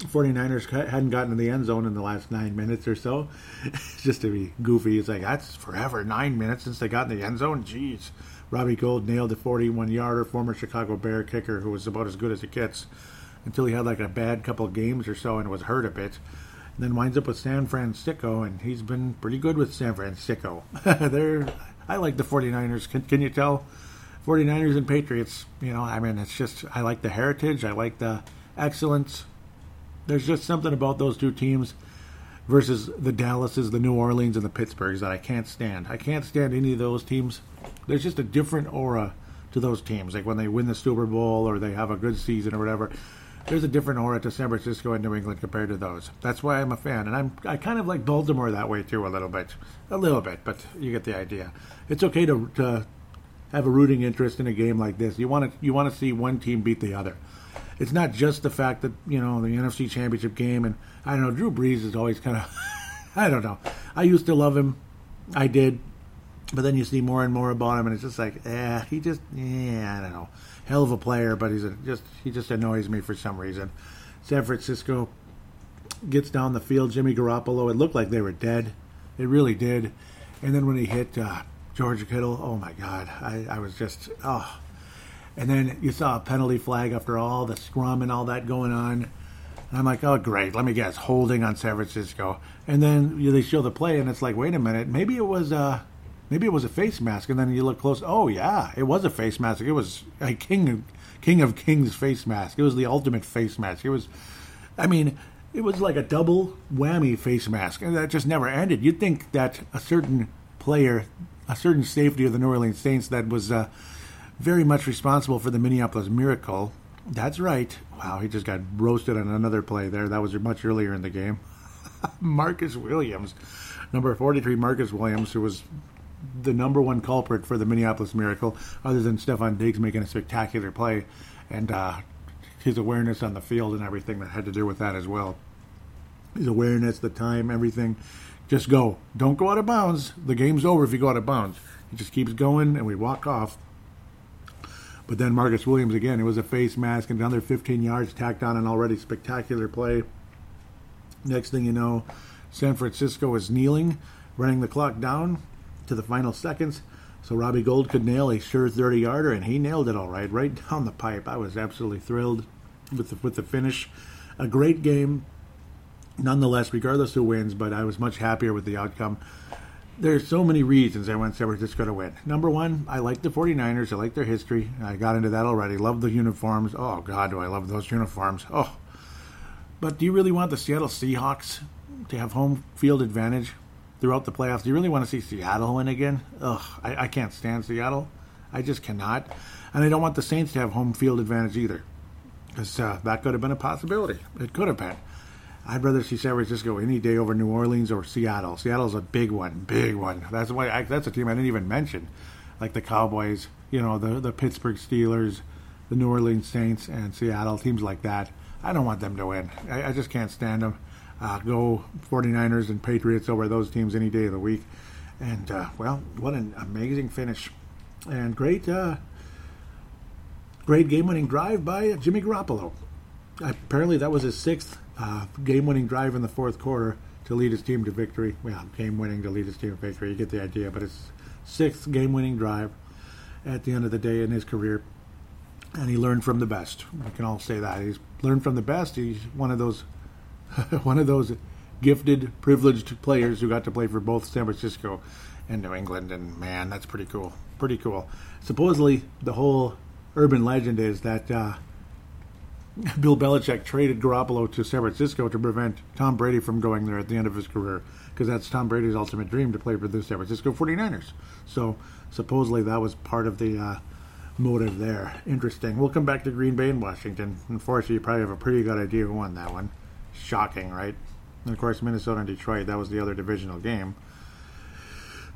49ers hadn't gotten to the end zone in the last nine minutes or so. Just to be goofy, it's like, that's forever. Nine minutes since they got in the end zone? Jeez. Robbie Gould nailed a 41 yarder, former Chicago Bear kicker who was about as good as it gets until he had like a bad couple games or so and was hurt a bit. And then winds up with San Francisco, and he's been pretty good with San Francisco. They're, I like the 49ers. Can, can you tell? 49ers and Patriots, you know, I mean, it's just, I like the heritage, I like the excellence there's just something about those two teams versus the Dallases, the New Orleans, and the Pittsburghs that I can't stand. I can't stand any of those teams. There's just a different aura to those teams. Like when they win the Super Bowl or they have a good season or whatever. There's a different aura to San Francisco and New England compared to those. That's why I'm a fan, and I'm I kind of like Baltimore that way too a little bit, a little bit, but you get the idea. It's okay to, to have a rooting interest in a game like this. You want to you want to see one team beat the other it's not just the fact that you know the NFC Championship game, and I don't know. Drew Brees is always kind of, I don't know. I used to love him, I did, but then you see more and more about him, and it's just like, eh, he just, yeah, I don't know, hell of a player, but he's a, just he just annoys me for some reason. San Francisco gets down the field. Jimmy Garoppolo. It looked like they were dead. It really did. And then when he hit uh, George Kittle, oh my God, I, I was just oh and then you saw a penalty flag after all the scrum and all that going on. And I'm like, oh, great. Let me guess, holding on San Francisco. And then you know, they show the play, and it's like, wait a minute, maybe it was uh, maybe it was a face mask. And then you look close. Oh yeah, it was a face mask. It was a king, of, king of kings face mask. It was the ultimate face mask. It was, I mean, it was like a double whammy face mask, and that just never ended. You'd think that a certain player, a certain safety of the New Orleans Saints that was. Uh, very much responsible for the Minneapolis Miracle. That's right. Wow, he just got roasted on another play there. That was much earlier in the game. Marcus Williams, number 43, Marcus Williams, who was the number one culprit for the Minneapolis Miracle, other than Stefon Diggs making a spectacular play and uh, his awareness on the field and everything that had to do with that as well. His awareness, the time, everything. Just go. Don't go out of bounds. The game's over if you go out of bounds. He just keeps going, and we walk off. But then Marcus Williams again, it was a face mask and another 15 yards tacked on an already spectacular play. Next thing you know, San Francisco is kneeling, running the clock down to the final seconds. So Robbie Gould could nail a sure 30 yarder, and he nailed it all right, right down the pipe. I was absolutely thrilled with the, with the finish. A great game, nonetheless, regardless who wins, but I was much happier with the outcome there's so many reasons I want San Francisco to win. Number one, I like the 49ers. I like their history. I got into that already. Love the uniforms. Oh, God, do I love those uniforms. Oh. But do you really want the Seattle Seahawks to have home field advantage throughout the playoffs? Do you really want to see Seattle win again? Ugh, I, I can't stand Seattle. I just cannot. And I don't want the Saints to have home field advantage either. Because uh, that could have been a possibility. It could have been. I'd rather see San Francisco any day over New Orleans or Seattle. Seattle's a big one, big one. That's why I, that's a team I didn't even mention, like the Cowboys, you know, the the Pittsburgh Steelers, the New Orleans Saints and Seattle, teams like that. I don't want them to win. I, I just can't stand them. Uh, go 49ers and Patriots over those teams any day of the week. And, uh, well, what an amazing finish. And great, uh, great game winning drive by Jimmy Garoppolo. Apparently, that was his sixth uh, game winning drive in the fourth quarter to lead his team to victory. Well, game winning to lead his team to victory. You get the idea. But it's sixth game winning drive at the end of the day in his career. And he learned from the best. We can all say that. He's learned from the best. He's one of those one of those gifted, privileged players who got to play for both San Francisco and New England. And man, that's pretty cool. Pretty cool. Supposedly, the whole urban legend is that uh, Bill Belichick traded Garoppolo to San Francisco to prevent Tom Brady from going there at the end of his career, because that's Tom Brady's ultimate dream to play for the San Francisco 49ers. So supposedly that was part of the uh, motive there. Interesting. We'll come back to Green Bay and Washington. Unfortunately, you probably have a pretty good idea who won that one. Shocking, right? And of course, Minnesota and Detroit, that was the other divisional game.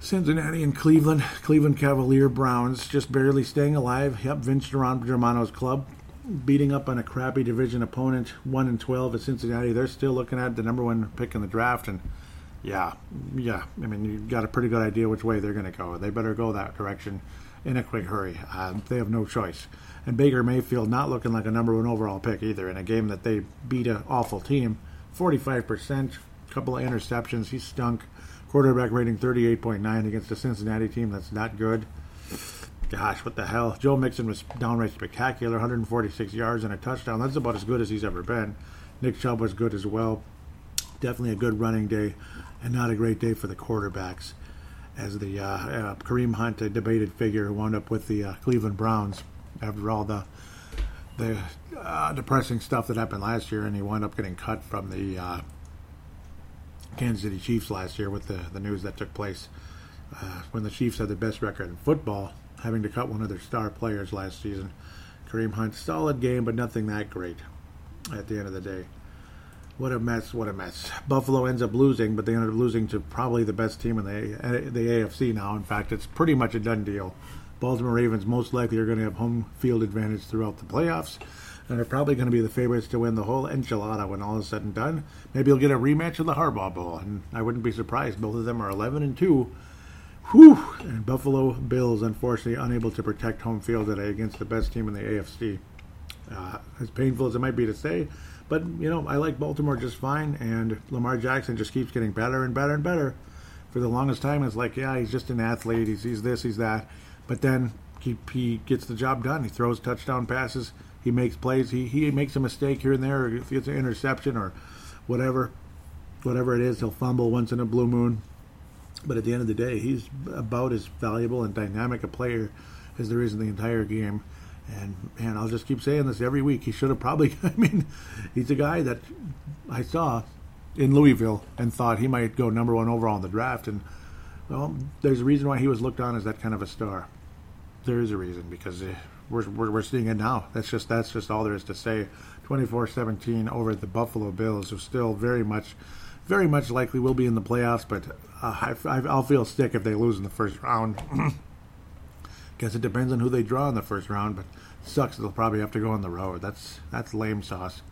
Cincinnati and Cleveland. Cleveland Cavalier Browns just barely staying alive. Yep, Vince Germano's club beating up on a crappy division opponent, 1 and 12 at Cincinnati. They're still looking at the number one pick in the draft. And yeah, yeah, I mean, you've got a pretty good idea which way they're going to go. They better go that direction in a quick hurry. Uh, they have no choice. And Baker Mayfield not looking like a number one overall pick either in a game that they beat an awful team. 45%, couple of interceptions. He stunk. Quarterback rating 38.9 against a Cincinnati team that's not good. Gosh, what the hell? Joe Mixon was downright spectacular 146 yards and a touchdown. That's about as good as he's ever been. Nick Chubb was good as well. Definitely a good running day and not a great day for the quarterbacks. As the uh, uh, Kareem Hunt, a debated figure, who wound up with the uh, Cleveland Browns after all the the uh, depressing stuff that happened last year, and he wound up getting cut from the uh, Kansas City Chiefs last year with the, the news that took place uh, when the Chiefs had the best record in football, having to cut one of their star players last season. Kareem Hunt, solid game, but nothing that great at the end of the day. What a mess! What a mess! Buffalo ends up losing, but they ended up losing to probably the best team in the the AFC now. In fact, it's pretty much a done deal. Baltimore Ravens most likely are going to have home field advantage throughout the playoffs and are probably going to be the favorites to win the whole enchilada when all is said and done. Maybe you'll get a rematch of the Harbaugh Bowl, and I wouldn't be surprised. Both of them are 11 and 2. Whew! And Buffalo Bills, unfortunately, unable to protect home field today against the best team in the AFC. Uh, as painful as it might be to say, but you know I like Baltimore just fine, and Lamar Jackson just keeps getting better and better and better. For the longest time, it's like, yeah, he's just an athlete. He's, he's this, he's that. But then he, he gets the job done. He throws touchdown passes. He makes plays. He, he makes a mistake here and there, or it's an interception or whatever, whatever it is, he'll fumble once in a blue moon. But at the end of the day, he's about as valuable and dynamic a player as there is in the entire game. And man, I'll just keep saying this every week. He should have probably. I mean, he's a guy that I saw in Louisville and thought he might go number one overall in the draft. And well, there's a reason why he was looked on as that kind of a star there is a reason because uh, we're, we're, we're seeing it now. That's just that's just all there is to say. 24-17 over the Buffalo Bills, who still very much, very much likely will be in the playoffs. But uh, I, will feel sick if they lose in the first round. Guess it depends on who they draw in the first round, but sucks. They'll probably have to go on the road. That's that's lame sauce.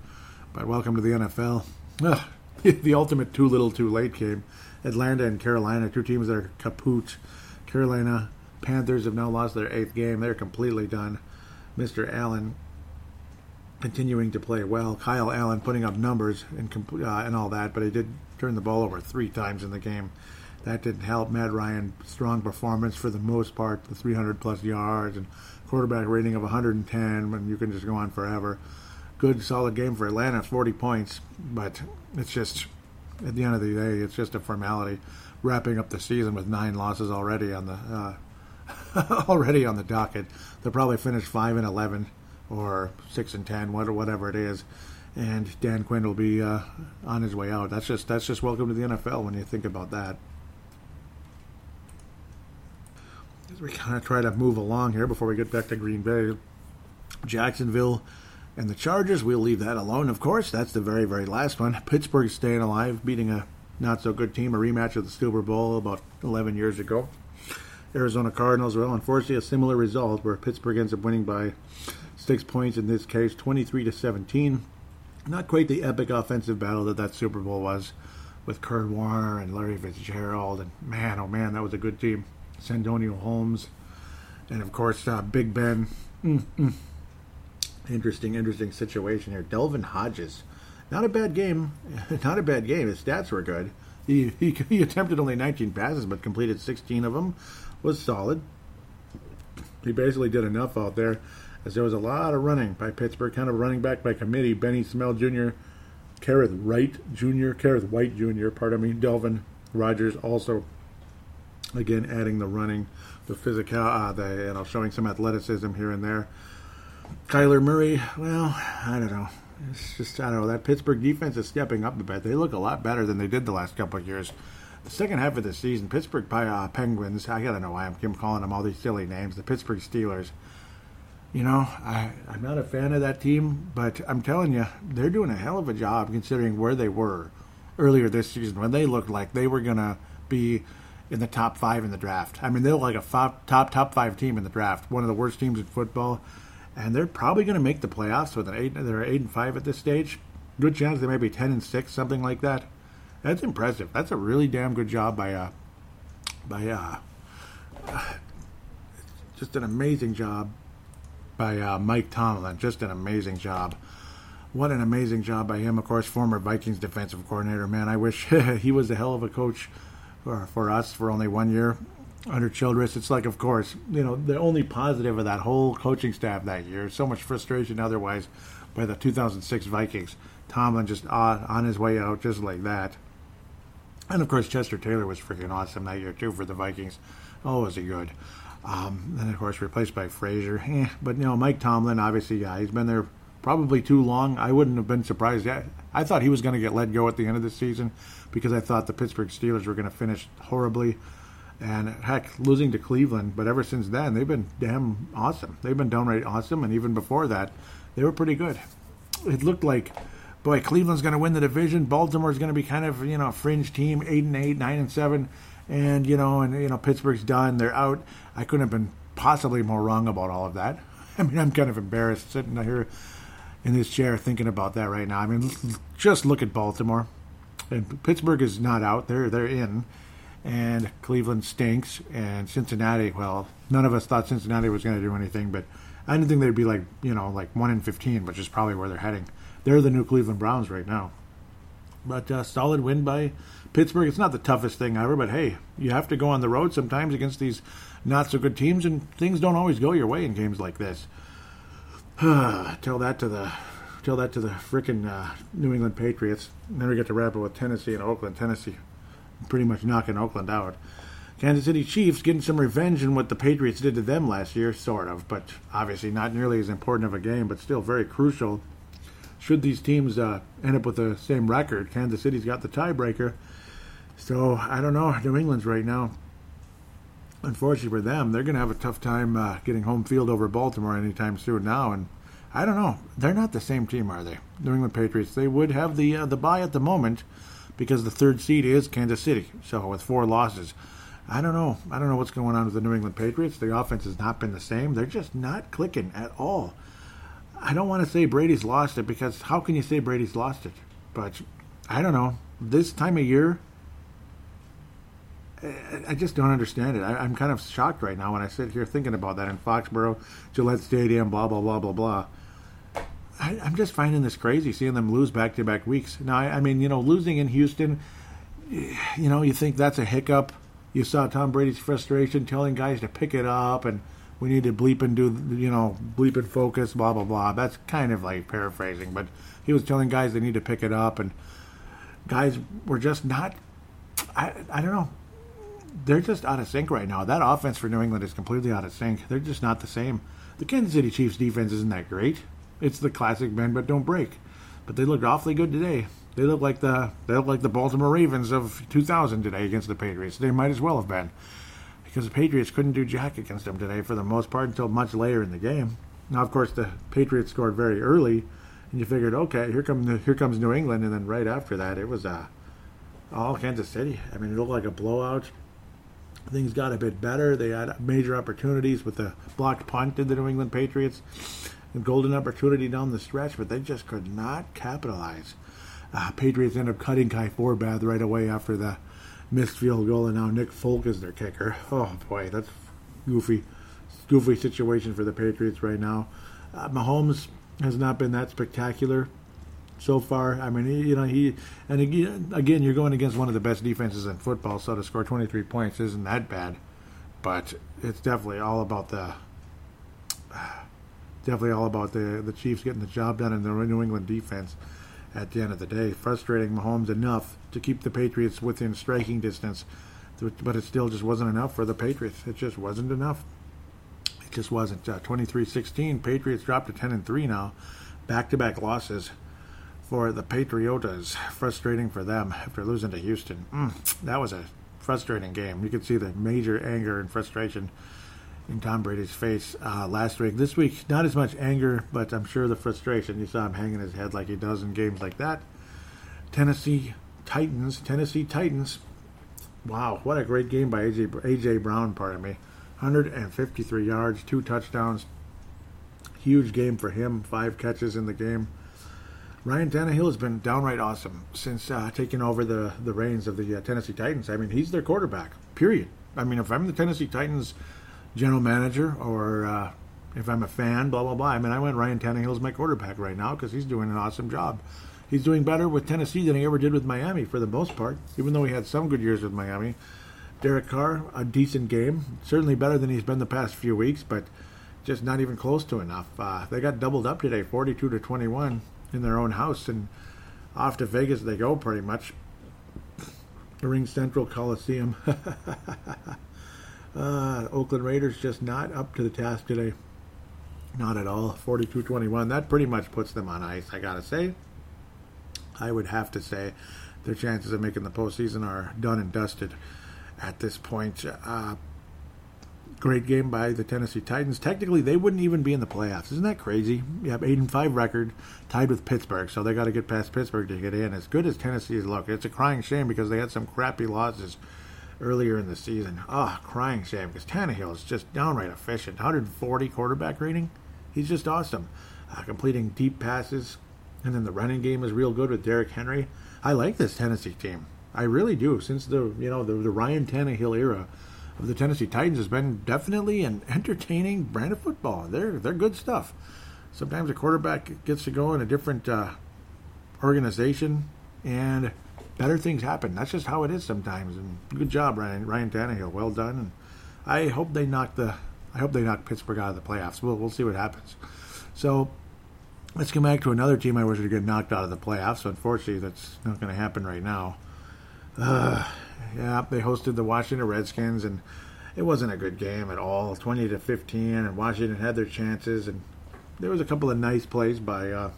But welcome to the NFL. Ugh, the ultimate too little, too late game. Atlanta and Carolina, two teams that are kaput. Carolina Panthers have now lost their eighth game. They're completely done. Mr. Allen continuing to play well. Kyle Allen putting up numbers and uh, and all that, but he did turn the ball over three times in the game. That didn't help. Matt Ryan strong performance for the most part, the 300 plus yards and quarterback rating of 110. And you can just go on forever. Good solid game for Atlanta, 40 points, but it's just at the end of the day, it's just a formality. Wrapping up the season with nine losses already on the uh, already on the docket. They'll probably finish five and eleven or six and ten, whatever it is. And Dan Quinn will be uh, on his way out. That's just that's just welcome to the NFL when you think about that. As we kind of try to move along here before we get back to Green Bay, Jacksonville and the Chargers. We'll leave that alone, of course. That's the very very last one. Pittsburgh staying alive, beating a not so good team, a rematch of the Super Bowl about 11 years ago. Arizona Cardinals. Well, unfortunately, a similar result where Pittsburgh ends up winning by Six points in this case, 23 to 17. Not quite the epic offensive battle that that Super Bowl was with Kurt Warner and Larry Fitzgerald. And man, oh man, that was a good team. Santonio Holmes. And of course, uh, Big Ben. Mm-mm. Interesting, interesting situation here. Devlin Hodges. Not a bad game. Not a bad game. His stats were good. He, he, he attempted only 19 passes, but completed 16 of them. Was solid. He basically did enough out there as there was a lot of running by Pittsburgh, kind of running back by committee. Benny Snell Jr., Kerrith Wright Jr., Kerrith Whyte Jr., pardon me, Delvin Rogers also, again, adding the running, the physical, uh, the, you know, showing some athleticism here and there. Kyler Murray, well, I don't know. It's just, I don't know. That Pittsburgh defense is stepping up a bit. They look a lot better than they did the last couple of years. The second half of the season, Pittsburgh uh, Penguins, I gotta know why I'm calling them all these silly names. The Pittsburgh Steelers you know, I, I'm not a fan of that team, but I'm telling you, they're doing a hell of a job considering where they were earlier this season when they looked like they were going to be in the top five in the draft. I mean, they look like a five, top top five team in the draft, one of the worst teams in football, and they're probably going to make the playoffs with an eight. They're eight and five at this stage. Good chance they may be ten and six, something like that. That's impressive. That's a really damn good job by uh by uh just an amazing job by uh, Mike Tomlin. Just an amazing job. What an amazing job by him. Of course, former Vikings defensive coordinator. Man, I wish he was a hell of a coach for, for us for only one year under Childress. It's like, of course, you know, the only positive of that whole coaching staff that year. So much frustration otherwise by the 2006 Vikings. Tomlin just on, on his way out just like that. And of course, Chester Taylor was freaking awesome that year too for the Vikings. Oh, was he good? Um, and of course, replaced by Frazier. Eh, but you know, Mike Tomlin, obviously, yeah, he's been there probably too long. I wouldn't have been surprised. I, I thought he was going to get let go at the end of the season because I thought the Pittsburgh Steelers were going to finish horribly. And heck, losing to Cleveland, but ever since then, they've been damn awesome. They've been downright awesome, and even before that, they were pretty good. It looked like, boy, Cleveland's going to win the division. Baltimore's going to be kind of you know a fringe team, eight and eight, nine and seven and you know, and you know, Pittsburgh's done. They're out. I couldn't have been possibly more wrong about all of that. I mean, I'm kind of embarrassed sitting here in this chair thinking about that right now. I mean, just look at Baltimore, and Pittsburgh is not out. They're they're in, and Cleveland stinks, and Cincinnati. Well, none of us thought Cincinnati was going to do anything, but I didn't think they'd be like you know like one in fifteen, which is probably where they're heading. They're the new Cleveland Browns right now. But uh, solid win by Pittsburgh. It's not the toughest thing ever, but hey, you have to go on the road sometimes against these not so good teams, and things don't always go your way in games like this. tell that to the tell that to the frickin' uh, New England Patriots. And then we get to wrap it with Tennessee and Oakland. Tennessee pretty much knocking Oakland out. Kansas City Chiefs getting some revenge on what the Patriots did to them last year, sort of, but obviously not nearly as important of a game, but still very crucial should these teams uh, end up with the same record, Kansas City's got the tiebreaker. So I don't know. New England's right now. Unfortunately for them, they're going to have a tough time uh, getting home field over Baltimore anytime soon now. And I don't know. They're not the same team, are they? New England Patriots. They would have the uh, the bye at the moment because the third seed is Kansas City. So with four losses, I don't know. I don't know what's going on with the New England Patriots. The offense has not been the same. They're just not clicking at all. I don't want to say Brady's lost it because how can you say Brady's lost it? But I don't know. This time of year, I just don't understand it. I, am kind of shocked right now when I sit here thinking about that in Foxborough, Gillette Stadium, blah, blah, blah, blah, blah. I, am just finding this crazy seeing them lose back to back weeks. Now, I, I mean, you know, losing in Houston, you know, you think that's a hiccup. You saw Tom Brady's frustration telling guys to pick it up and – we need to bleep and do, you know, bleep and focus, blah, blah, blah. That's kind of like paraphrasing, but he was telling guys they need to pick it up, and guys were just not, I, I don't know. They're just out of sync right now. That offense for New England is completely out of sync. They're just not the same. The Kansas City Chiefs defense isn't that great. It's the classic bend but don't break. But they looked awfully good today. They look like the they look like the Baltimore Ravens of 2000 today against the Patriots. They might as well have been because the Patriots couldn't do jack against them today for the most part until much later in the game. Now, of course, the Patriots scored very early, and you figured, okay, here come here comes New England, and then right after that, it was uh, all Kansas City. I mean, it looked like a blowout. Things got a bit better. They had major opportunities with the blocked punt in the New England Patriots. a golden opportunity down the stretch, but they just could not capitalize. Uh, Patriots end up cutting Kai Forbath right away after the missed field goal, and now Nick Folk is their kicker. Oh boy, that's goofy, goofy situation for the Patriots right now. Uh, Mahomes has not been that spectacular so far. I mean, he, you know, he and again, again, you're going against one of the best defenses in football, so to score 23 points isn't that bad. But it's definitely all about the definitely all about the the Chiefs getting the job done in the New England defense. At the end of the day, frustrating Mahomes enough to keep the Patriots within striking distance, but it still just wasn't enough for the Patriots. It just wasn't enough. It just wasn't. Uh, 23-16, Patriots dropped to 10 and 3 now, back-to-back losses for the Patriotas. Frustrating for them after losing to Houston. Mm, that was a frustrating game. You could see the major anger and frustration in Tom Brady's face uh, last week. This week, not as much anger, but I'm sure the frustration. You saw him hanging his head like he does in games like that. Tennessee Titans, Tennessee Titans. Wow, what a great game by AJ, AJ Brown, pardon me. 153 yards, two touchdowns. Huge game for him, five catches in the game. Ryan Tannehill has been downright awesome since uh, taking over the, the reins of the uh, Tennessee Titans. I mean, he's their quarterback, period. I mean, if I'm the Tennessee Titans general manager or uh, if I'm a fan, blah, blah, blah. I mean, I went Ryan Tannehill's my quarterback right now because he's doing an awesome job. He's doing better with Tennessee than he ever did with Miami for the most part, even though he had some good years with Miami. Derek Carr, a decent game. Certainly better than he's been the past few weeks, but just not even close to enough. Uh, they got doubled up today, 42 to 21 in their own house, and off to Vegas they go pretty much. The RingCentral Coliseum. Uh, Oakland Raiders just not up to the task today. Not at all. 42 21. That pretty much puts them on ice, I gotta say. I would have to say their chances of making the postseason are done and dusted at this point. Uh, great game by the Tennessee Titans. Technically, they wouldn't even be in the playoffs. Isn't that crazy? You have 8 and 5 record, tied with Pittsburgh, so they got to get past Pittsburgh to get in. As good as Tennessee's look, it's a crying shame because they had some crappy losses earlier in the season. Ah, oh, crying shame because Tannehill is just downright efficient. 140 quarterback rating. He's just awesome. Uh, completing deep passes, and then the running game is real good with Derrick Henry. I like this Tennessee team. I really do. Since the you know the, the Ryan Tannehill era of the Tennessee Titans has been definitely an entertaining brand of football. They're they're good stuff. Sometimes a quarterback gets to go in a different uh, organization and better things happen. That's just how it is sometimes. And good job, Ryan Ryan Tannehill. Well done. And I hope they knock the I hope they knock Pittsburgh out of the playoffs. We'll we'll see what happens. So let's come back to another team I wish would get knocked out of the playoffs. Unfortunately, that's not going to happen right now. Uh, yeah, they hosted the Washington Redskins, and it wasn't a good game at all. Twenty to fifteen, and Washington had their chances, and there was a couple of nice plays by uh,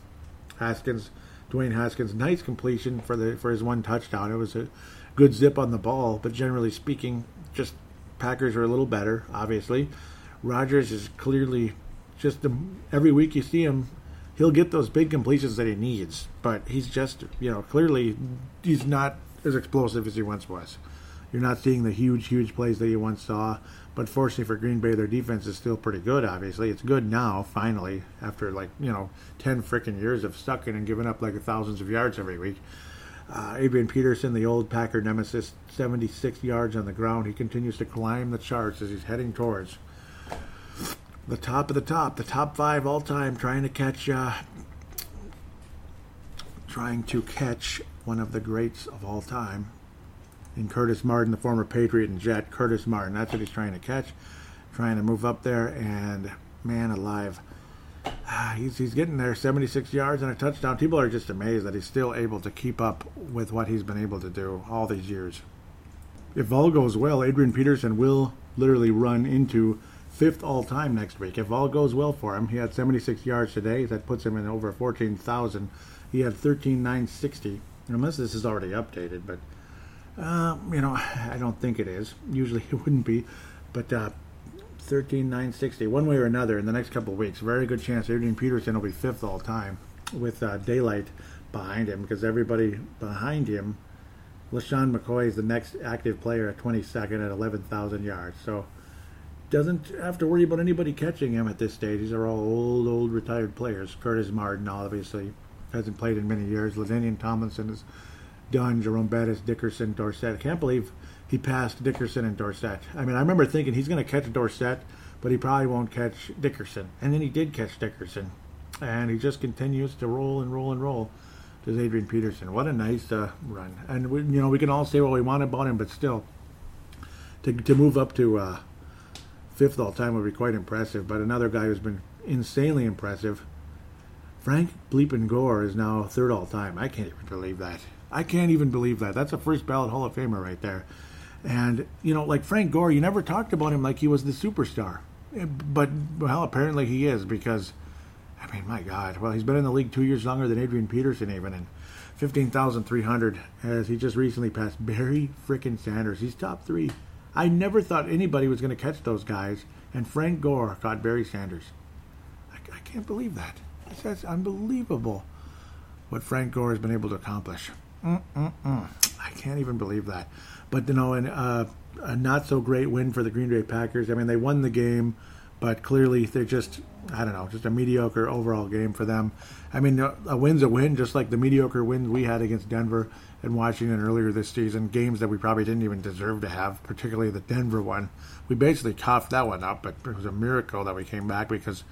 Haskins Dwayne Haskins. Nice completion for the for his one touchdown. It was a good zip on the ball, but generally speaking, just Packers are a little better. Obviously, Rodgers is clearly just every week you see him, he'll get those big completions that he needs, but he's just you know clearly he's not as explosive as he once was. You're not seeing the huge, huge plays that you once saw. But fortunately for Green Bay, their defense is still pretty good, obviously. It's good now, finally, after like, you know, 10 freaking years of sucking and giving up like thousands of yards every week. Uh, Adrian Peterson, the old Packer nemesis, 76 yards on the ground. He continues to climb the charts as he's heading towards the top of the top, the top five all time, trying to catch, uh, trying to catch one of the greats of all time, in Curtis Martin, the former Patriot and Jet. Curtis Martin, that's what he's trying to catch, trying to move up there, and man alive. Ah, he's, he's getting there 76 yards and a touchdown. People are just amazed that he's still able to keep up with what he's been able to do all these years. If all goes well, Adrian Peterson will literally run into fifth all time next week. If all goes well for him, he had 76 yards today. That puts him in over 14,000. He had 13,960. Unless this is already updated, but uh, you know, I don't think it is. Usually it wouldn't be, but uh, 13,960, one way or another, in the next couple weeks. Very good chance Adrian Peterson will be fifth all time with uh, daylight behind him because everybody behind him, LeSean McCoy is the next active player at 22nd at 11,000 yards. So doesn't have to worry about anybody catching him at this stage. These are all old, old retired players. Curtis Martin, obviously, hasn't played in many years. LaDainian Tomlinson is done. Jerome Bettis, Dickerson, Dorsett. I can't believe he passed Dickerson and Dorsett. I mean, I remember thinking he's going to catch Dorsett, but he probably won't catch Dickerson. And then he did catch Dickerson. And he just continues to roll and roll and roll. Does Adrian Peterson. What a nice uh, run. And, we, you know, we can all say what we want about him, but still, to, to move up to uh, fifth all time would be quite impressive. But another guy who's been insanely impressive, Frank Bleepin Gore, is now third all time. I can't even believe that. I can't even believe that. That's a first ballot Hall of Famer right there. And, you know, like Frank Gore, you never talked about him like he was the superstar. But, well, apparently he is because, I mean, my God. Well, he's been in the league two years longer than Adrian Peterson, even. And 15,300 as he just recently passed Barry frickin' Sanders. He's top three. I never thought anybody was going to catch those guys. And Frank Gore caught Barry Sanders. I, I can't believe that. That's unbelievable what Frank Gore has been able to accomplish. Mm-mm-mm. I can't even believe that. But you know, and uh, a not so great win for the Green Bay Packers. I mean, they won the game, but clearly they're just I don't know, just a mediocre overall game for them. I mean, a win's a win, just like the mediocre wins we had against Denver and Washington earlier this season. Games that we probably didn't even deserve to have, particularly the Denver one. We basically coughed that one up, but it was a miracle that we came back because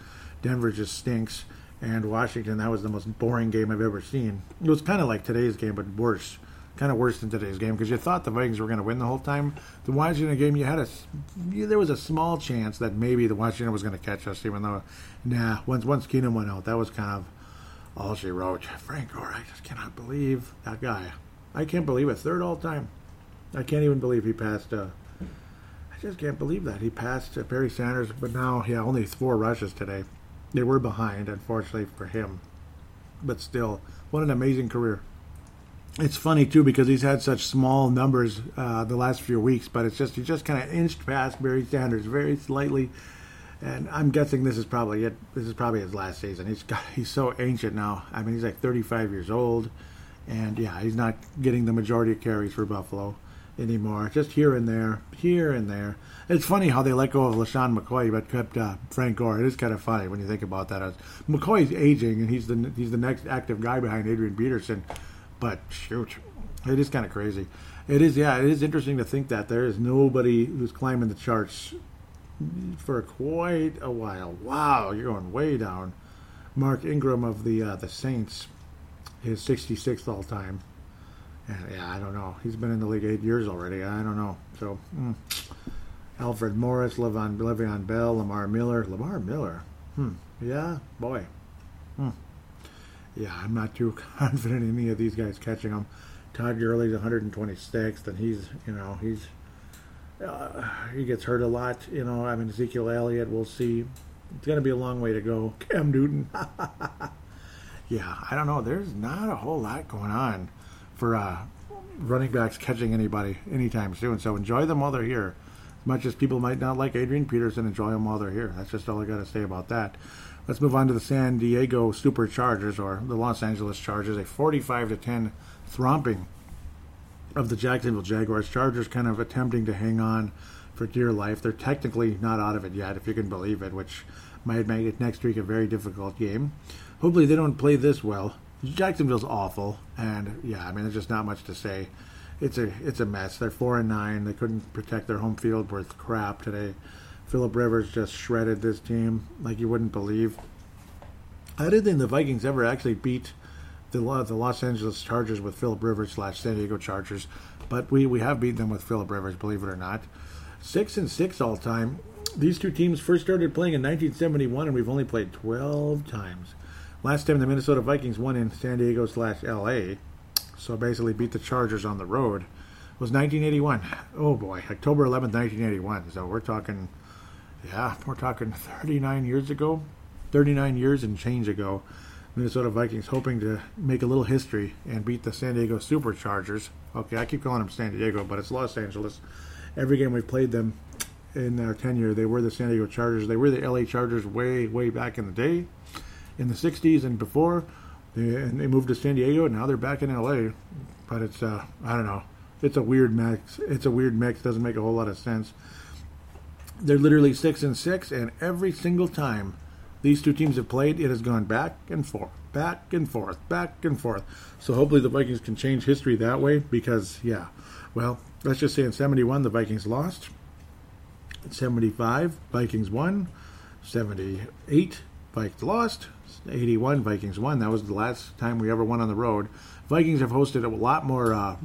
Denver just stinks and Washington, that was the most boring game I've ever seen. It was kind of like today's game, but worse. Kind of worse than today's game because you thought the Vikings were going to win the whole time. The Washington game, you had a there was a small chance that maybe the Washington was going to catch us, even though, nah. Once once Keenum went out, that was kind of all she wrote. Frank Gore, I just cannot believe that guy. I can't believe it. Third all time. I can't even believe he passed. Uh, I just can't believe that he passed uh, Barry Sanders, but now, yeah, only four rushes today. They were behind, unfortunately for him. But still, what an amazing career. It's funny too because he's had such small numbers uh, the last few weeks, but it's just he just kind of inched past Barry Sanders very slightly, and I'm guessing this is probably it. This is probably his last season. He's got he's so ancient now. I mean, he's like 35 years old, and yeah, he's not getting the majority of carries for Buffalo anymore. Just here and there, here and there. It's funny how they let go of LeSean McCoy but kept uh, Frank Gore. It is kind of funny when you think about that. As McCoy's aging and he's the he's the next active guy behind Adrian Peterson, but shoot, it is kind of crazy. It is, yeah, it is interesting to think that there is nobody who's climbing the charts for quite a while. Wow, you're going way down. Mark Ingram of the uh, the Saints is 66th all time. Yeah, I don't know. He's been in the league eight years already. I don't know. So. Mm. Alfred Morris, Le'Veon, Le'Veon Bell, Lamar Miller. Lamar Miller. Hmm. Yeah, boy. Hmm. Yeah, I'm not too confident in any of these guys catching them. Todd Gurley's 126th, and he's, you know, he's uh, he gets hurt a lot. You know, I mean Ezekiel Elliott. We'll see. It's going to be a long way to go. Cam Newton. yeah, I don't know. There's not a whole lot going on for uh, running backs catching anybody anytime soon. So enjoy them while they're here As much as people might not like Adrian Peterson, enjoy them while they're here. That's just all I got to say about that. Let's move on to the San Diego Superchargers or the Los Angeles Chargers, a 45 to 10 thromping of the Jacksonville Jaguars. Chargers kind of attempting to hang on for dear life. They're technically not out of it yet, if you can believe it, which might make it next week a very difficult game. Hopefully, they don't play this well. Jacksonville's awful, and yeah, I mean, there's just not much to say it's a it's a mess. They're four and nine. They couldn't protect their home field worth crap today. Philip Rivers just shredded this team like you wouldn't believe. I didn't think the Vikings ever actually beat the the Los Angeles Chargers with Philip Rivers slash San Diego Chargers, but we we have beaten them with Philip Rivers, believe it or not. Six and six all time. These two teams first started playing in 1971, and we've only played 12 times. Last time the Minnesota Vikings won in San Diego slash L.A so basically beat the Chargers on the road, was 1981. Oh boy, October 11th, 1981. So we're talking, yeah, we're talking 39 years ago, 39 years and change ago. Minnesota Vikings hoping to make a little history and beat the San Diego Superchargers. Okay, I keep calling them San Diego, but it's Los Angeles. Every game we've played them in their tenure, they were the San Diego Chargers. They were the LA Chargers way, way back in the day, in the 60s and before. They, and they moved to San Diego, and now they're back in LA. But it's uh, I don't know. It's a weird mix. It's a weird mix. Doesn't make a whole lot of sense. They're literally six and six, and every single time these two teams have played, it has gone back and forth, back and forth, back and forth. So hopefully the Vikings can change history that way because, yeah, well, let's just say in 71 the Vikings lost. 75 Vikings won. 78 Vikings lost. 81 Vikings won. That was the last time we ever won on the road. Vikings have hosted a lot more. Uh,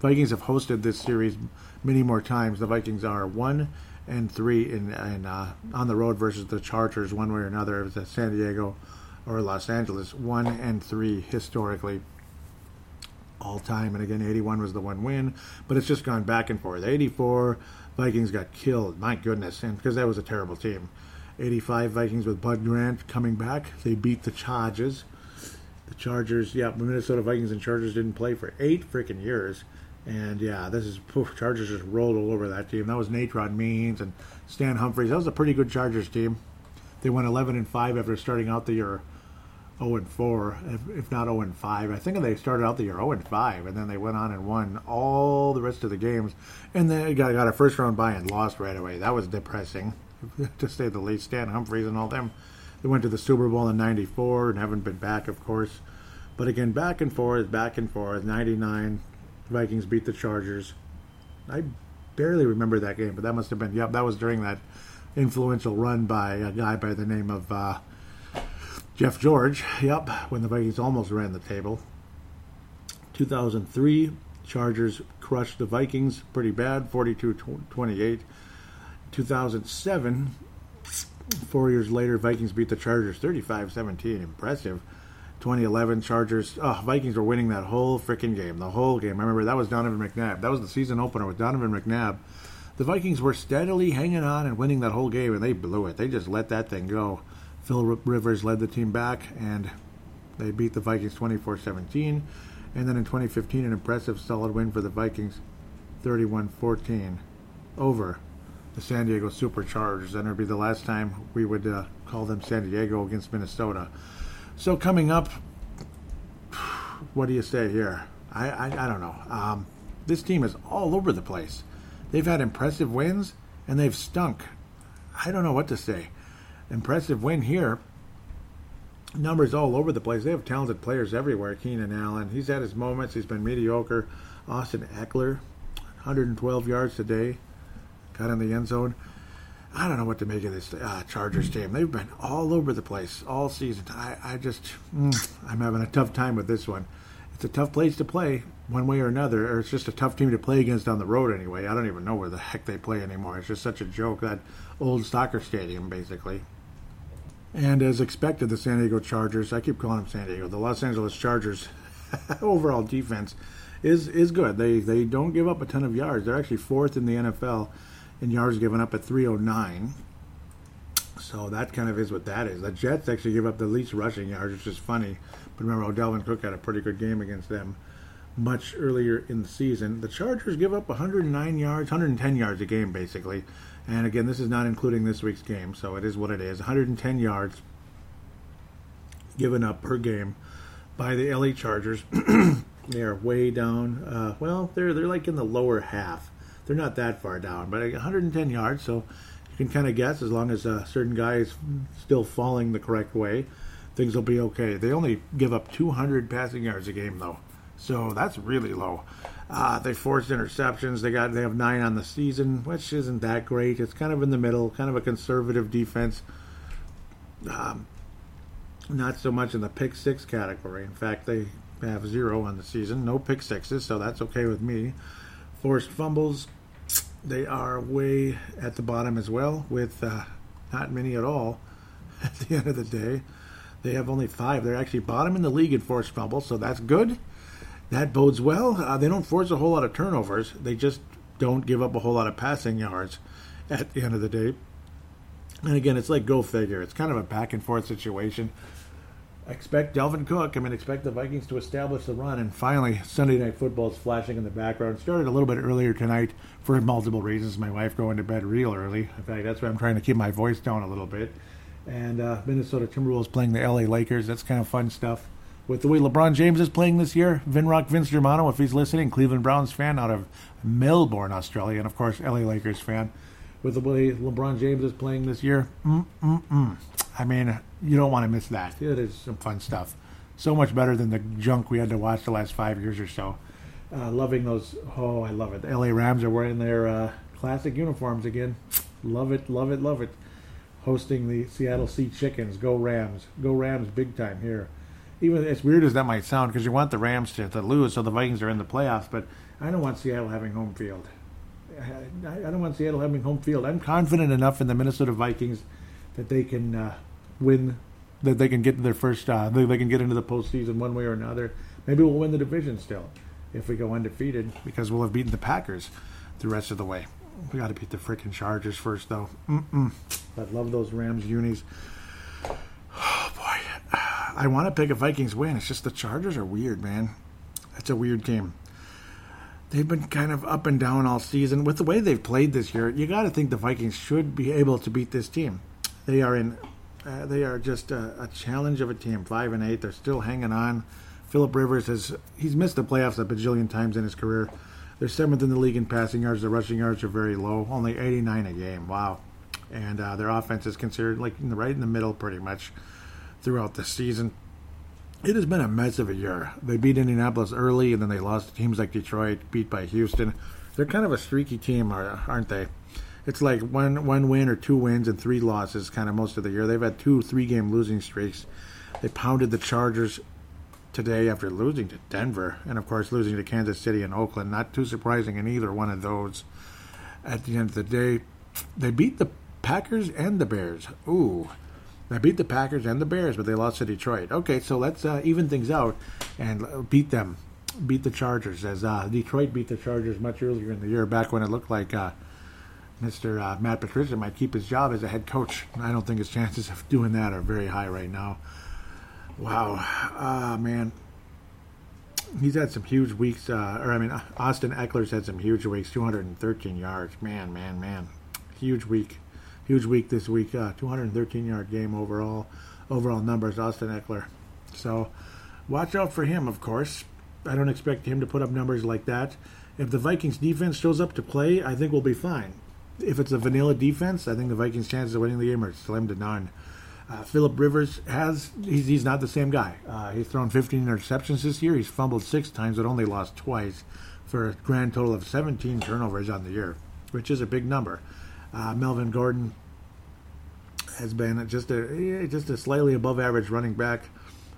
Vikings have hosted this series many more times. The Vikings are one and three in, in uh, on the road versus the Chargers, one way or another. It was at San Diego or Los Angeles, one and three historically all time. And again, 81 was the one win, but it's just gone back and forth. 84, Vikings got killed. My goodness, and because that was a terrible team. 85 Vikings with Bud Grant coming back. They beat the Chargers. The Chargers, yeah, the Minnesota Vikings and Chargers didn't play for eight freaking years. And yeah, this is poof, Chargers just rolled all over that team. That was Natron Means and Stan Humphries. That was a pretty good Chargers team. They went 11 and 5 after starting out the year 0 and 4, if, not 0 and 5. I think they started out the year 0 and 5, and then they went on and won all the rest of the games, and then got got a first round bye and lost right away. That was depressing, to say the least. Stan Humphries and all them, they went to the Super Bowl in '94 and haven't been back, of course. But again, back and forth, back and forth. '99, Vikings beat the Chargers. I barely remember that game, but that must have been yep. That was during that influential run by a guy by the name of. Uh, Jeff George, yep, when the Vikings almost ran the table. 2003, Chargers crushed the Vikings pretty bad, 42 28. 2007, four years later, Vikings beat the Chargers 35 17. Impressive. 2011 Chargers. Oh, Vikings were winning that whole freaking game, the whole game. I remember that was Donovan McNabb. That was the season opener with Donovan McNabb. The Vikings were steadily hanging on and winning that whole game, and they blew it. They just let that thing go. Phil Rivers led the team back, and they beat the Vikings 24 17. And then in 2015, an impressive solid win for the Vikings 31 14 over the San Diego Superchargers. And it'll be the last time we would uh, call them San Diego against Minnesota. So coming up, what do you say here? I, I, I don't know. Um, this team is all over the place. They've had impressive wins and they've stunk. I don't know what to say impressive win here. Numbers all over the place. They have talented players everywhere. Keenan Allen, he's had his moments. He's been mediocre. Austin Ekeler, 112 yards today, got in the end zone. I don't know what to make of this uh, Chargers team. They've been all over the place all season. I, I just, mm, I'm having a tough time with this one. It's a tough place to play one way or another, or it's just a tough team to play against on the road anyway. I don't even know where the heck they play anymore. It's just such a joke that old soccer stadium, basically. And as expected, the San Diego Chargers, I keep calling them San Diego, the Los Angeles Chargers overall defense is is good. They they don't give up a ton of yards. They're actually fourth in the NFL in yards given up at 309. So that kind of is what that is. The Jets actually give up the least rushing yards, which is funny. But remember, Odell and Cook had a pretty good game against them much earlier in the season. The Chargers give up 109 yards, 110 yards a game, basically. And again, this is not including this week's game, so it is what it is. 110 yards given up per game by the LA Chargers. they are way down. Uh, well, they're they're like in the lower half. They're not that far down, but 110 yards. So you can kind of guess as long as a certain guy is still falling the correct way, things will be okay. They only give up 200 passing yards a game though, so that's really low. Uh, they forced interceptions. They got they have nine on the season, which isn't that great. It's kind of in the middle, kind of a conservative defense. Um, not so much in the pick six category. In fact, they have zero on the season, no pick sixes, so that's okay with me. Forced fumbles, they are way at the bottom as well, with uh, not many at all. At the end of the day, they have only five. They're actually bottom in the league in forced fumbles, so that's good that bodes well. Uh, they don't force a whole lot of turnovers. They just don't give up a whole lot of passing yards at the end of the day. And again, it's like go figure. It's kind of a back and forth situation. Expect Dalvin Cook. I mean, expect the Vikings to establish the run. And finally, Sunday Night Football is flashing in the background. Started a little bit earlier tonight for multiple reasons. My wife going to bed real early. In fact, that's why I'm trying to keep my voice down a little bit. And uh, Minnesota Timberwolves playing the LA Lakers. That's kind of fun stuff with the way LeBron James is playing this year. Vinrock Vince Germano, if he's listening, Cleveland Browns fan out of Melbourne, Australia, and of course LA Lakers fan. with the way LeBron James is playing this year. Mm-mm-mm. I mean, you don't want to miss that. It is some fun stuff. So much better than the junk we had to watch the last five years or so. Uh, loving those. Oh, I love it. The LA Rams are wearing their uh, classic uniforms again. Love it, love it, love it. Hosting the Seattle Sea Chickens. Go Rams. Go Rams big time here. Even as weird as that might sound, because you want the Rams to, to lose so the Vikings are in the playoffs, but I don't want Seattle having home field. I, I don't want Seattle having home field. I'm confident enough in the Minnesota Vikings that they can uh, win, that they can get to their first, uh, they, they can get into the postseason one way or another. Maybe we'll win the division still if we go undefeated because we'll have beaten the Packers the rest of the way. We got to beat the freaking Chargers first, though. Mm-mm. I love those Rams unis. Oh boy, I want to pick a Vikings win. It's just the Chargers are weird, man. That's a weird game. They've been kind of up and down all season. With the way they've played this year, you got to think the Vikings should be able to beat this team. They are in. Uh, they are just a, a challenge of a team. Five and eight. They're still hanging on. Philip Rivers has he's missed the playoffs a bajillion times in his career. They're seventh in the league in passing yards. The rushing yards are very low, only 89 a game. Wow, and uh, their offense is considered like in the, right in the middle, pretty much throughout the season. It has been a mess of a year. They beat Indianapolis early, and then they lost to teams like Detroit, beat by Houston. They're kind of a streaky team, aren't they? It's like one one win or two wins and three losses, kind of most of the year. They've had two three game losing streaks. They pounded the Chargers today after losing to Denver, and of course losing to Kansas City and Oakland. Not too surprising in either one of those. At the end of the day, they beat the Packers and the Bears. Ooh, they beat the Packers and the Bears, but they lost to Detroit. Okay, so let's uh, even things out and beat them, beat the Chargers. As uh, Detroit beat the Chargers much earlier in the year, back when it looked like uh, Mr. Uh, Matt Patricia might keep his job as a head coach. I don't think his chances of doing that are very high right now. Wow, ah man, he's had some huge weeks. Uh, or I mean, Austin Ekeler's had some huge weeks. 213 yards. Man, man, man, huge week, huge week this week. Uh, 213 yard game overall. Overall numbers, Austin Ekeler. So watch out for him. Of course, I don't expect him to put up numbers like that. If the Vikings defense shows up to play, I think we'll be fine. If it's a vanilla defense, I think the Vikings' chances of winning the game are slim to none. Uh, Philip Rivers has he's, he's not the same guy. Uh, he's thrown 15 interceptions this year. He's fumbled six times, but only lost twice, for a grand total of 17 turnovers on the year, which is a big number. Uh, Melvin Gordon has been just a just a slightly above average running back,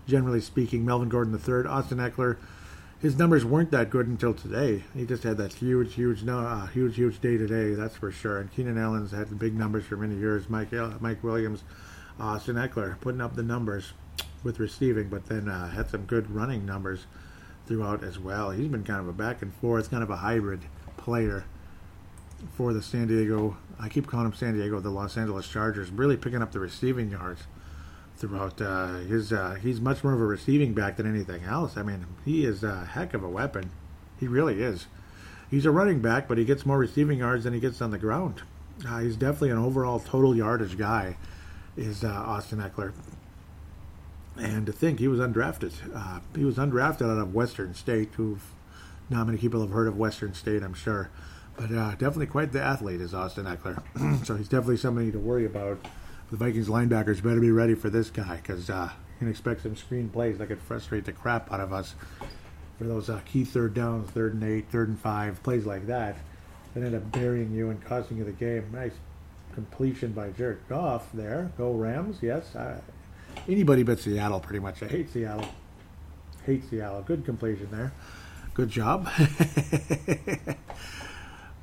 generally speaking. Melvin Gordon the third, Austin Ekeler. His numbers weren't that good until today. He just had that huge, huge, no, uh, huge, huge day today. That's for sure. And Keenan Allen's had big numbers for many years. Mike Mike Williams Austin Ekeler putting up the numbers with receiving, but then uh, had some good running numbers throughout as well. He's been kind of a back and forth, kind of a hybrid player for the San Diego. I keep calling him San Diego, the Los Angeles Chargers, really picking up the receiving yards throughout uh, his. Uh, he's much more of a receiving back than anything else. I mean, he is a heck of a weapon. He really is. He's a running back, but he gets more receiving yards than he gets on the ground. Uh, he's definitely an overall total yardage guy is uh, Austin Ekeler. And to think he was undrafted. Uh, he was undrafted out of Western State, who not many people have heard of Western State, I'm sure. But uh, definitely quite the athlete is Austin Ekeler. so he's definitely somebody to worry about. The Vikings linebackers better be ready for this guy because uh, you can expect some screen plays that could frustrate the crap out of us for those uh, key third downs, third and eight, third and five, plays like that that end up burying you and costing you the game. Nice completion by Jared Goff there. Go Rams, yes. Anybody but Seattle, pretty much. I hate Seattle. Hate Seattle. Good completion there. Good job.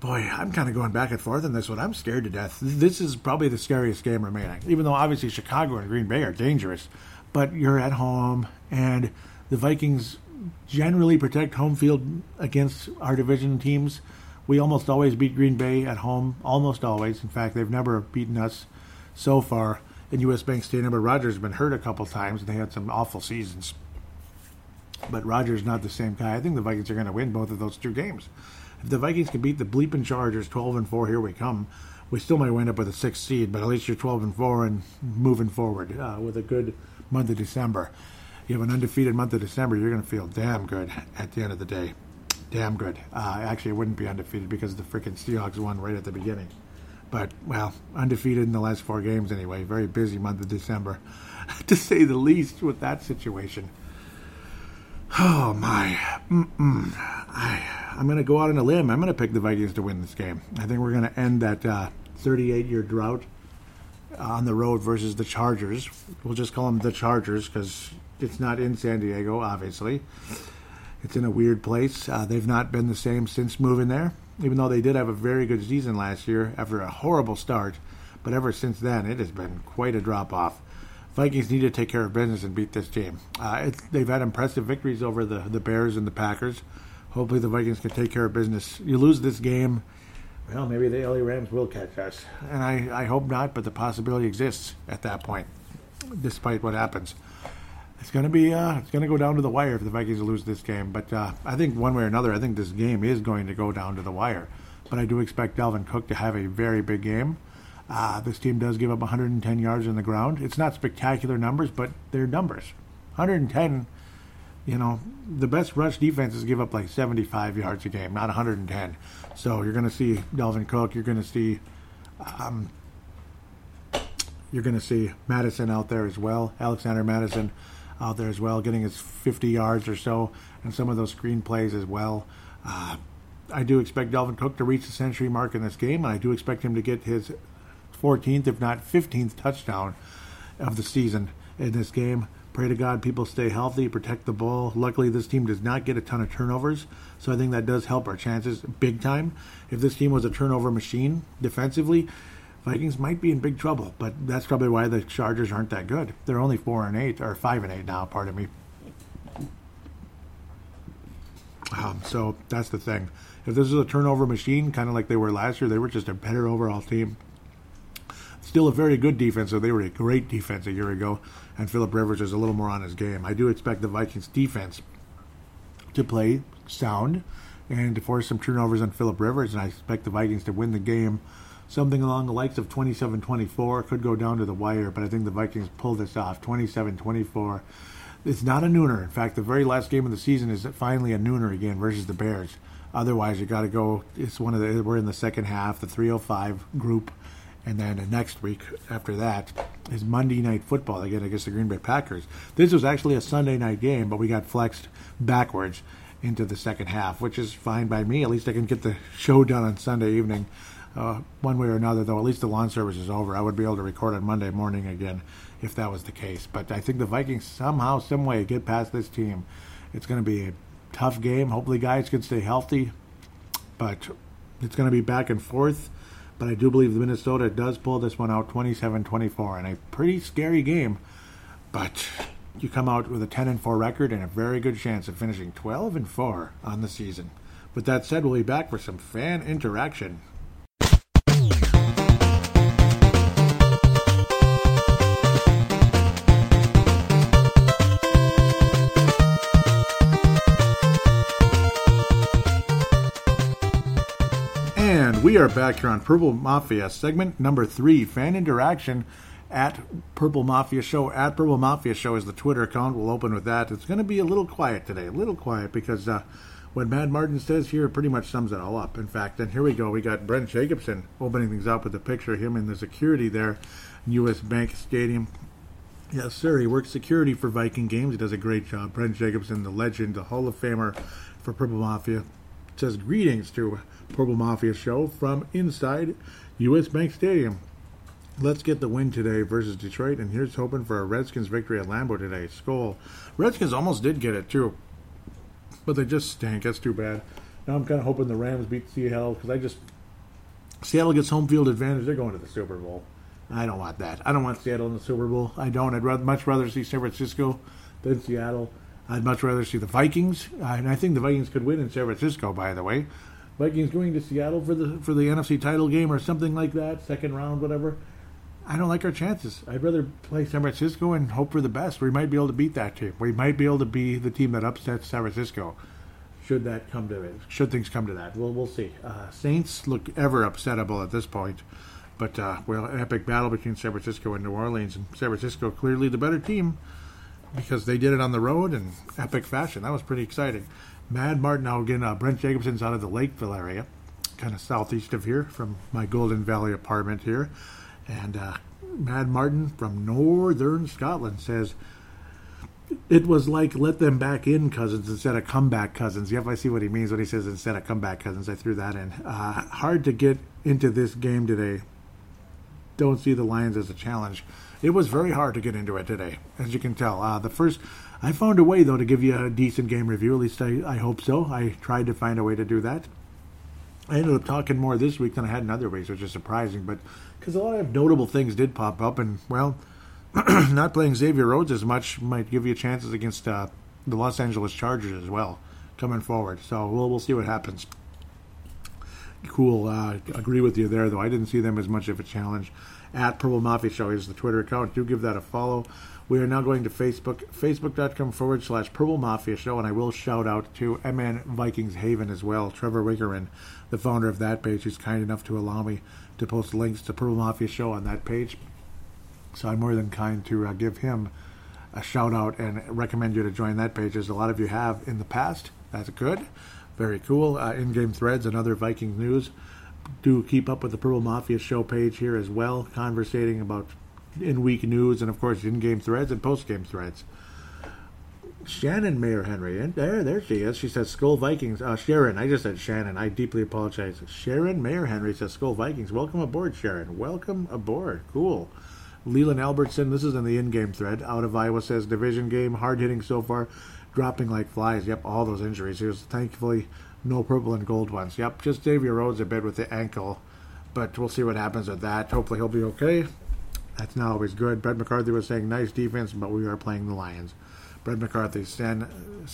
Boy, I'm kind of going back and forth on this one. I'm scared to death. This is probably the scariest game remaining, even though obviously Chicago and Green Bay are dangerous. But you're at home, and the Vikings generally protect home field against our division teams. We almost always beat Green Bay at home, almost always. In fact, they've never beaten us so far in U.S. Bank Stadium. But Rodgers has been hurt a couple times, and they had some awful seasons. But Rodgers not the same guy. I think the Vikings are going to win both of those two games. If the Vikings can beat the bleeping Chargers, 12 and 4, here we come. We still might wind up with a sixth seed, but at least you're 12 and 4 and moving forward uh, with a good month of December. You have an undefeated month of December, you're going to feel damn good at the end of the day damn good. Uh, actually, it wouldn't be undefeated because the freaking Seahawks won right at the beginning. But, well, undefeated in the last four games anyway. Very busy month of December, to say the least, with that situation. Oh, my. Mm-mm. I, I'm going to go out on a limb. I'm going to pick the Vikings to win this game. I think we're going to end that 38 uh, year drought on the road versus the Chargers. We'll just call them the Chargers because it's not in San Diego, obviously. It's in a weird place. Uh, they've not been the same since moving there, even though they did have a very good season last year after a horrible start. But ever since then, it has been quite a drop off. Vikings need to take care of business and beat this team. Uh, they've had impressive victories over the, the Bears and the Packers. Hopefully, the Vikings can take care of business. You lose this game, well, maybe the LA Rams will catch us. And I, I hope not, but the possibility exists at that point, despite what happens it's going to be uh, it's going to go down to the wire if the Vikings lose this game. But uh, I think one way or another, I think this game is going to go down to the wire. But I do expect Dalvin Cook to have a very big game. Uh, this team does give up 110 yards on the ground. It's not spectacular numbers, but they're numbers. 110. You know, the best rush defenses give up like 75 yards a game, not 110. So you're going to see Dalvin Cook. You're going to see. Um, you're going to see Mattison out there as well, Alexander Mattison out there as well, getting his 50 yards or so, and some of those screen plays as well. Uh, I do expect Dalvin Cook to reach the century mark in this game, and I do expect him to get his 14th, if not 15th, touchdown of the season in this game. Pray to God people stay healthy, protect the ball. Luckily, this team does not get a ton of turnovers, so I think that does help our chances big time. If this team was a turnover machine defensively, Vikings might be in big trouble, but that's probably why the Chargers aren't that good. They're only four and eight or five and eight now. Pardon me. Um, so that's the thing. If this is a turnover machine, kind of like they were last year, they were just a better overall team. Still a very good defense, so they were a great defense a year ago, and Philip Rivers is a little more on his game. I do expect the Vikings defense to play sound and to force some turnovers on Philip Rivers, and I expect the Vikings to win the game something along the likes of 27 24. Could go down to the wire, but I think the Vikings pull this off 27 24. It's not a nooner. In fact, the very last game of the season is finally a nooner again versus the Bears. Otherwise, you got to go. It's one of the. We're in the second half, the 305 group, and then the next week after that is Monday Night Football again against the Green Bay Packers. This was actually a Sunday night game, but we got flexed backwards into the second half, which is fine by me. At least I can get the show done on Sunday evening uh, one way or another, though, at least the lawn service is over. I would be able to record on Monday morning again if that was the case. But I think the Vikings somehow, some way, get past this team. It's going to be a tough game. Hopefully, guys can stay healthy, but it's going to be back and forth. But I do believe the Minnesota does pull this one out 27 24 in a pretty scary game. But you come out with a 10 and 4 record and a very good chance of finishing 12 and 4 on the season. With that said, we'll be back for some fan interaction. We are back here on Purple Mafia, segment number three, fan interaction at Purple Mafia Show. At Purple Mafia Show is the Twitter account. We'll open with that. It's going to be a little quiet today, a little quiet because uh, what Mad Martin says here pretty much sums it all up. In fact, and here we go. We got Brent Jacobson opening things up with a picture of him in the security there, U.S. Bank Stadium. Yes, sir. He works security for Viking Games. He does a great job. Brent Jacobson, the legend, the Hall of Famer for Purple Mafia, says greetings to Purple Mafia show from inside U.S. Bank Stadium. Let's get the win today versus Detroit, and here's hoping for a Redskins victory at Lambeau today. Skol. Redskins almost did get it too, but they just stank. That's too bad. Now I'm kind of hoping the Rams beat Seattle because I just Seattle gets home field advantage. They're going to the Super Bowl. I don't want that. I don't want Seattle in the Super Bowl. I don't. I'd rather, much rather see San Francisco than Seattle. I'd much rather see the Vikings, and I think the Vikings could win in San Francisco. By the way, Vikings going to Seattle for the for the NFC title game or something like that, second round, whatever. I don't like our chances. I'd rather play San Francisco and hope for the best. We might be able to beat that team. We might be able to be the team that upsets San Francisco. Should that come to it? Should things come to that? Well, we'll see. Uh, Saints look ever upsettable at this point, but uh, well, an epic battle between San Francisco and New Orleans, and San Francisco clearly the better team because they did it on the road in epic fashion. That was pretty exciting. Mad Martin now again. Uh, Brent Jacobson's out of the Lakeville area. kind of southeast of here from my Golden Valley apartment here. And uh, Mad Martin from Northern Scotland says, it was like let them back in cousins instead of comeback cousins. Yep, I see what he means when he says instead of comeback cousins. I threw that in. Uh, hard to get into this game today. Don't see the Lions as a challenge. It was very hard to get into it today, as you can tell. Uh, the first, I found a way though to give you a decent game review. At least I, I hope so. I tried to find a way to do that. I ended up talking more this week than I had in other weeks, which is surprising. But because a lot of notable things did pop up, and well not playing Xavier Rhodes as much might give you chances against uh, the Los Angeles Chargers as well coming forward. So we'll we'll see what happens. Cool. Uh, agree with you there, though. I didn't see them as much of a challenge. At Purple Mafia Show is the Twitter account. Do give that a follow. We are now going to Facebook, facebook.com forward slash Purple Mafia Show, and I will shout out to MN Vikings Haven as well. Trevor Wickerman, the founder of that page, who's kind enough to allow me to post links to Purple Mafia Show on that page. So I'm more than kind to uh, give him a shout out and recommend you to join that page, as a lot of you have in the past. That's good. Very cool. Uh, in game threads and other Viking news. Do keep up with the Purple Mafia show page here as well, conversating about in week news and, of course, in game threads and post game threads. Shannon Mayor Henry, and there, there she is. She says Skol Vikings. Uh, Sharon, I just said Shannon. I deeply apologize. Sharon Mayor Henry says Skol Vikings. Welcome aboard, Sharon. Welcome aboard. Cool. Leland Albertson, this is in the in-game thread, out of Iowa, says division game, hard hitting so far, dropping like flies. Yep, all those injuries. Here's thankfully no purple and gold ones. Yep, just Xavier Rhodes a bit with the ankle, but we'll see what happens with that. Hopefully he'll be okay. That's not always good. Brett McCarthy was saying nice defense, but we are playing the Lions. Brett McCarthy, San,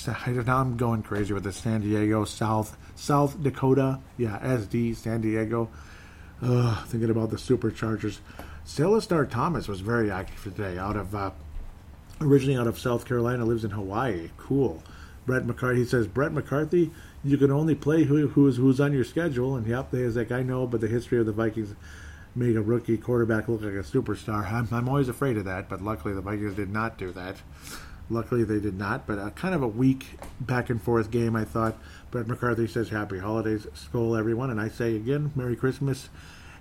I'm going crazy with the San Diego, South, South Dakota, yeah, SD, San Diego. Ugh, thinking about the Superchargers. Celestar Thomas was very active today. Out of uh, originally out of South Carolina, lives in Hawaii. Cool. Brett McCarthy says Brett McCarthy, you can only play who, who's who's on your schedule. And yep, there's like I know, but the history of the Vikings make a rookie quarterback look like a superstar. I'm, I'm always afraid of that, but luckily the Vikings did not do that. Luckily they did not, but a, kind of a weak back and forth game. I thought. Brett McCarthy says Happy Holidays, Skol everyone, and I say again Merry Christmas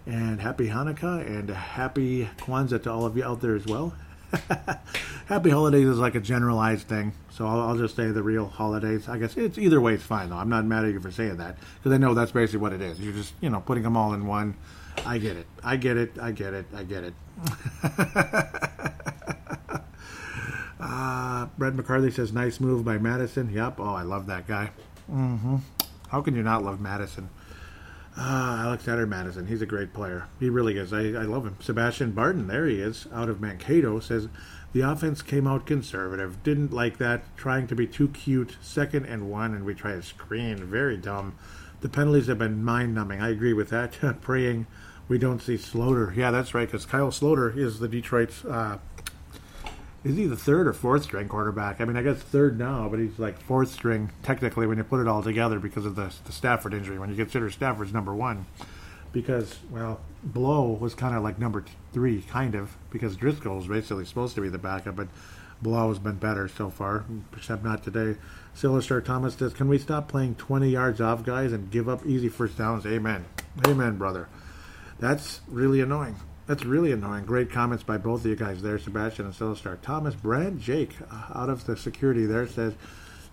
and happy Hanukkah and happy Kwanzaa to all of you out there as well. happy holidays is like a generalized thing, so I'll, I'll, just say the real holidays. I guess it's either way, it's fine though. I'm not mad at you for saying that because I know that's basically what it is. You're just you know putting them all in one. I get it. I get it. I get it. I get it. uh, Brett McCarthy says, "Nice move by Mattison." Yep. Oh, I love that guy. Mm-hmm. How can you not love Mattison? Ah, Alexander Mattison. He's a great player. He really is. I, I love him. Sebastian Barton, there he is, out of Mankato, says the offense came out conservative. Didn't like that. Trying to be too cute. Second and one, and we try to screen. Very dumb. The penalties have been mind numbing. I agree with that. Praying we don't see Sloter. Yeah, that's right, because Kyle Sloter is the Detroit's uh, is he the third or fourth string quarterback? I mean, I guess third now, but he's like fourth string technically when you put it all together because of the, the Stafford injury. When you consider Stafford's number one, because well, Blough was kind of like number three, kind of because Driskel was basically supposed to be the backup, but Blough has been better so far, except not today. Silastar Thomas says, "Can we stop playing 20 yards off guys and give up easy first downs?" Amen, amen, brother. That's really annoying. That's really annoying. Great comments by both of you guys there, Sebastian and Celestar. Thomas Brand Jake, uh, out of the security there, says,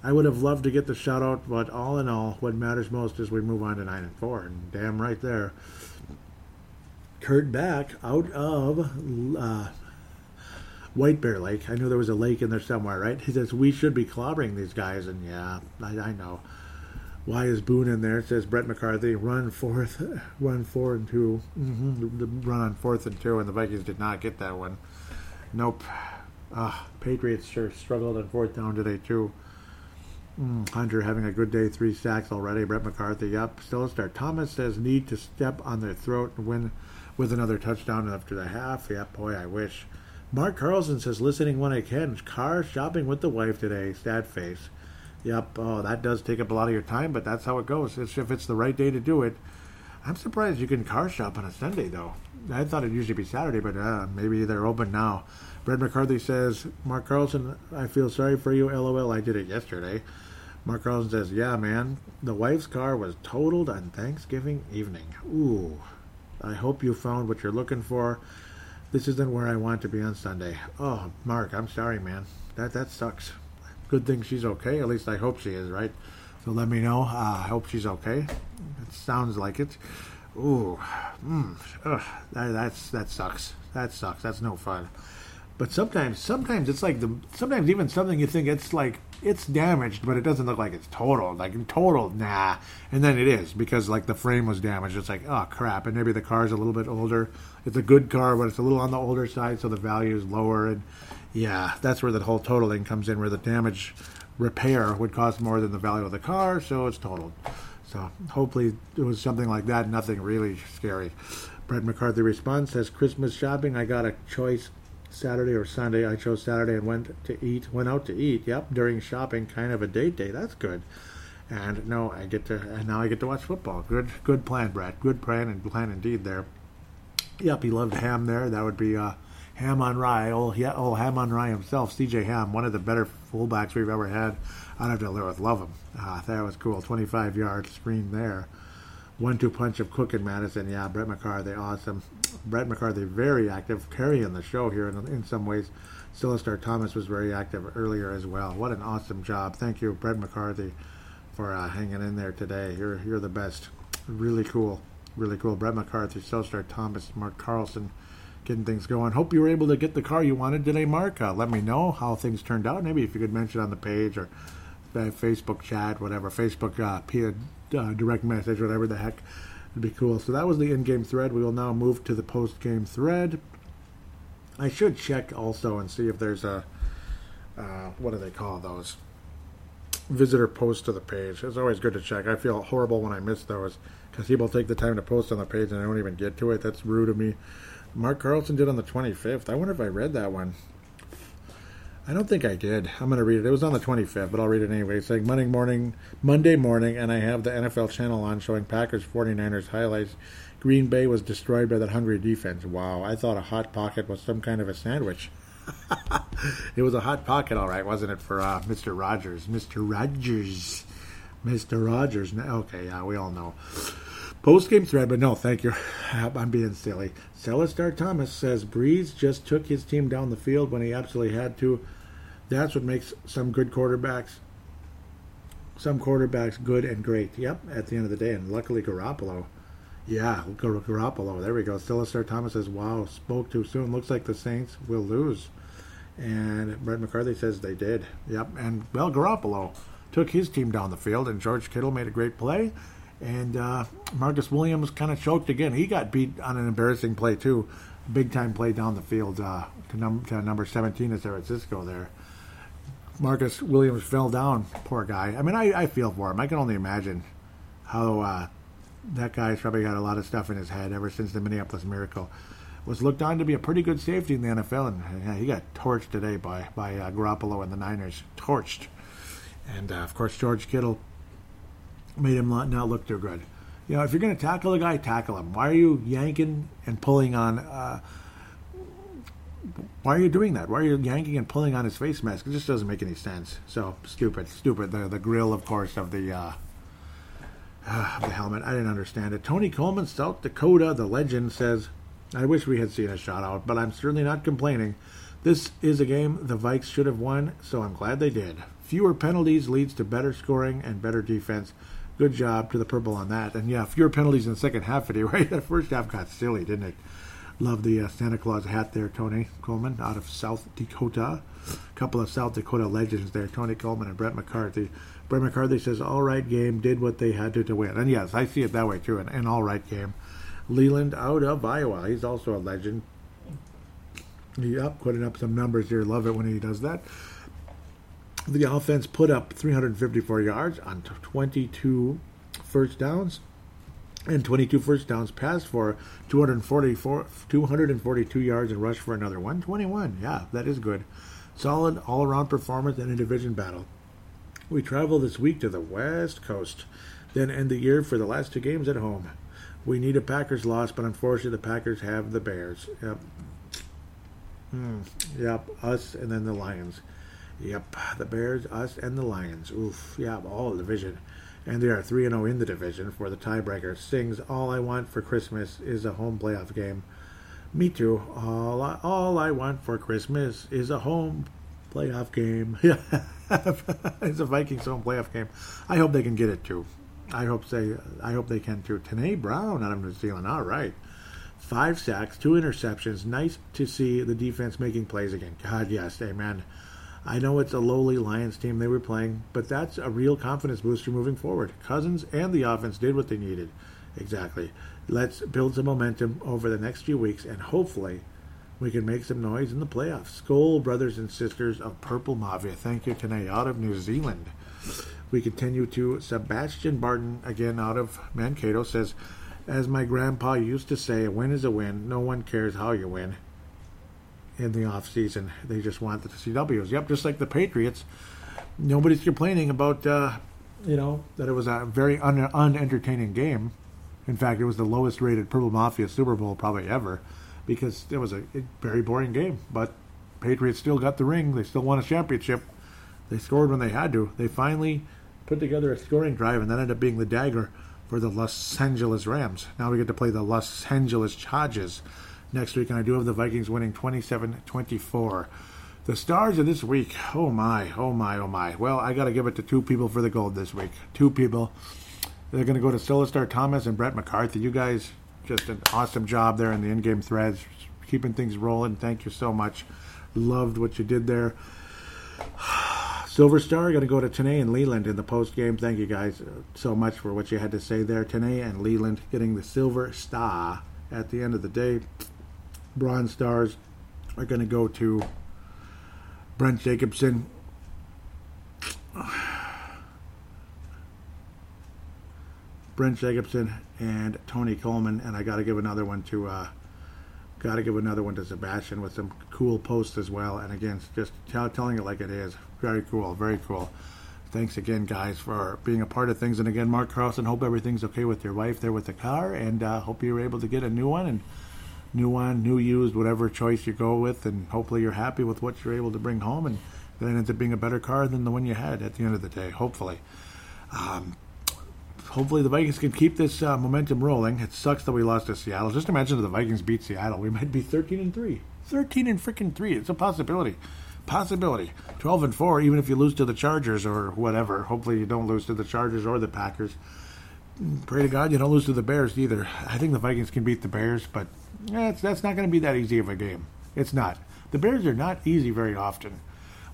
I would have loved to get the shout out, but all in all, what matters most is we move on to 9 and 4. And damn right there. Kurt Back out of uh, White Bear Lake. I knew there was a lake in there somewhere, right? He says, We should be clobbering these guys. And yeah, I, I know. Why is Boone in there? It says Brett McCarthy run fourth, run four and 2 mm-hmm. run on fourth and two, and the Vikings did not get that one. Nope. Ah, Patriots sure struggled on fourth down today too. Mm, Hunter having a good day, three sacks already. Brett McCarthy, yep, still a start. Thomas says need to step on their throat and win with another touchdown after the half. Yep, boy, I wish. Mark Carlson says listening when I can. Car shopping with the wife today. Sad face. Yep. Oh, that does take up a lot of your time, but that's how it goes. It's, if it's the right day to do it. I'm surprised you can car shop on a Sunday, though. I thought it'd usually be Saturday, but uh, maybe they're open now. Brett McCarthy says, Mark Carlson, I feel sorry for you. LOL. I did it yesterday. Mark Carlson says, "Yeah, man, the wife's car was totaled on Thanksgiving evening. Ooh, I hope you found what you're looking for. This isn't where I want to be on Sunday. Oh, Mark, I'm sorry, man. That that sucks. Good thing she's okay. At least I hope she is, right? So let me know. Uh, I hope she's okay. It sounds like it. Ooh, mm, ugh, that, that's that sucks. That sucks. That's no fun. But sometimes, sometimes it's like the sometimes even something you think it's like it's damaged, but it doesn't look like it's total. Like total, nah. And then it is because like the frame was damaged. It's like oh crap, and maybe the car's a little bit older. It's a good car, but it's a little on the older side, so the value is lower. And yeah, that's where the whole totaling comes in, where the damage repair would cost more than the value of the car, so it's totaled. So hopefully it was something like that. Nothing really scary. Brett McCarthy responds says Christmas shopping. I got a choice Saturday or Sunday. I chose Saturday and went to eat. Went out to eat. Yep, during shopping, kind of a date day. That's good. And no, I get to and now I get to watch football. Good, good plan, Brett. Good plan and plan indeed. There. Yep, he loved ham there. That would be uh, Ham on Rye. Old, old Ham on Rye himself, C.J. Ham, one of the better fullbacks we've ever had. I'd have to live with love him. Uh, that was cool. 25 yard screen there. One two punch of Cook and Mattison. Yeah, Brett McCarthy, awesome. Brett McCarthy, very active, carrying the show here in, in some ways. Silastar Thomas was very active earlier as well. What an awesome job. Thank you, Brett McCarthy, for uh, hanging in there today. You're, you're the best. Really cool. Really cool. Brett McCarthy, Silastar Thomas, Mark Carlson getting things going. Hope you were able to get the car you wanted today, Mark. Uh, let me know how things turned out. Maybe if you could mention on the page or Facebook chat, whatever, Facebook uh, uh, direct message, whatever the heck. It'd be cool. So that was the in-game thread. We will now move to the post-game thread. I should check also and see if there's a uh, what do they call those visitor posts to the page. It's always good to check. I feel horrible when I miss those because people take the time to post on the page and I don't even get to it. That's rude of me. Mark Carlson did on the 25th. I wonder if I read that one. I don't think I did. I'm going to read it. It was on the 25th, but I'll read it anyway. It's saying Monday morning, Monday morning, and I have the NFL channel on showing Packers 49ers highlights. Green Bay was destroyed by that hungry defense. Wow, I thought a hot pocket was some kind of a sandwich. it was a hot pocket, all right, wasn't it, for uh, Mr. Rogers? Mr. Rogers. Mr. Rogers. Okay, yeah, we all know. Post game thread, but no, thank you. I'm being silly. Celestar Thomas says Brees just took his team down the field when he absolutely had to. That's what makes some good quarterbacks, some quarterbacks good and great. Yep, at the end of the day, and luckily Garoppolo. Yeah, Gar- Garoppolo. There we go. Celestar Thomas says, "Wow, spoke too soon. Looks like the Saints will lose." And Brett McCarthy says they did. Yep, and well, Garoppolo took his team down the field, and George Kittle made a great play. And uh, Marcus Williams kind of choked again. He got beat on an embarrassing play too, big time play down the field uh, to, num- to number 17 of San Francisco there. Marcus Williams fell down. Poor guy. I mean, I, I feel for him. I can only imagine how uh, that guy's probably got a lot of stuff in his head ever since the Minneapolis Miracle. Was looked on to be a pretty good safety in the NFL, and yeah, he got torched today by by uh, Garoppolo and the Niners. Torched, and uh, of course George Kittle made him not, look too good. You know, if you're going to tackle a guy, tackle him. Why are you yanking and pulling on? Uh, why are you doing that? Why are you yanking and pulling on his face mask? It just doesn't make any sense. So stupid, stupid. The the grill, of course, of the uh, the helmet. I didn't understand it. Tony Coleman, South Dakota, the legend says, "I wish we had seen a shot out, but I'm certainly not complaining. This is a game the Vikes should have won, so I'm glad they did. Fewer penalties leads to better scoring and better defense." Good job to the purple on that. And yeah, fewer penalties in the second half anyway. The first half got silly, didn't it? Love the uh, Santa Claus hat there, Tony Coleman, out of South Dakota. A couple of South Dakota legends there, Tony Coleman and Brett McCarthy. Brett McCarthy says, all right game, did what they had to to win. And yes, I see it that way too, an, an all right game. Leland out of Iowa, he's also a legend. Yep, putting up some numbers here. Love it when he does that. The offense put up 354 yards on 22 first downs and 22 first downs passed for 244 242 yards and rushed for another 121 yeah that is good. Solid all-around performance in a division battle. We travel this week to the west coast then end the year for the last two games at home. We need a packers loss but unfortunately the packers have the bears. Yep. Hmm. yep us and then the lions Yep, the Bears, us, and the Lions. Oof, yeah, all the division. And they are 3 0 in the division for the tiebreaker. Sings All I Want for Christmas is a home playoff game. Me too. All I, all I want for Christmas is a home playoff game. It's a Vikings home playoff game. I hope they can get it too. I hope they. I hope they can too. Tanae Brown out of New Zealand. All right, five sacks, two interceptions. Nice to see the defense making plays again. God, yes, amen. I know it's a lowly Lions team they were playing, but that's a real confidence booster moving forward. Cousins and the offense did what they needed. Exactly. Let's build some momentum over the next few weeks, and hopefully we can make some noise in the playoffs. Skol, brothers and sisters of Purple Mafia. Thank you, tonight out of New Zealand. We continue to Sebastian Barton, again out of Mankato, says, As my grandpa used to say, a win is a win. No one cares how you win in the off season. They just want the CWs. Yep, just like the Patriots. Nobody's complaining about, uh, you know, that it was a very un- unentertaining game. In fact, it was the lowest rated Purple Mafia Super Bowl probably ever because it was a very boring game. But Patriots still got the ring. They still won a championship. They scored when they had to. They finally put together a scoring drive, and that ended up being the dagger for the Los Angeles Rams. Now we get to play the Los Angeles Chargers next week, and I do have the Vikings winning 27 24. The stars of this week, oh my, oh my, oh my. Well, I got to give it to two people for the gold this week. Two people. They're going to go to Silastar Thomas and Brett McCarthy. You guys, just an awesome job there in the in game threads, keeping things rolling. Thank you so much. Loved what you did there. Silver Star going to go to Tanae and Leland in the post game. Thank you guys uh, so much for what you had to say there. Tanae and Leland getting the Silver Star at the end of the day. Bronze Stars are going to go to Brent Jacobson. Brent Jacobson and Tony Coleman, and I got to give another one to uh, got to give another one to Sebastian with some cool posts as well. And again, just tell, telling it like it is, very cool, very cool. Thanks again, guys, for being a part of things. And again, Mark Carlson, hope everything's okay with your wife there with the car, and uh, hope you were able to get a new one and new one, new used, whatever choice you go with, and hopefully you're happy with what you're able to bring home, and then ends up being a better car than the one you had at the end of the day. Hopefully. Um, hopefully the Vikings can keep this uh, momentum rolling. It sucks that we lost to Seattle. Just imagine if the Vikings beat Seattle, we might be 13 and three. 13 and freaking three. It's a possibility. Possibility. 12 and four, even if you lose to the Chargers or whatever. Hopefully you don't lose to the Chargers or the Packers. Pray to God you don't lose to the Bears either. I think the Vikings can beat the Bears, but eh, that's not going to be that easy of a game. It's not. The Bears are not easy very often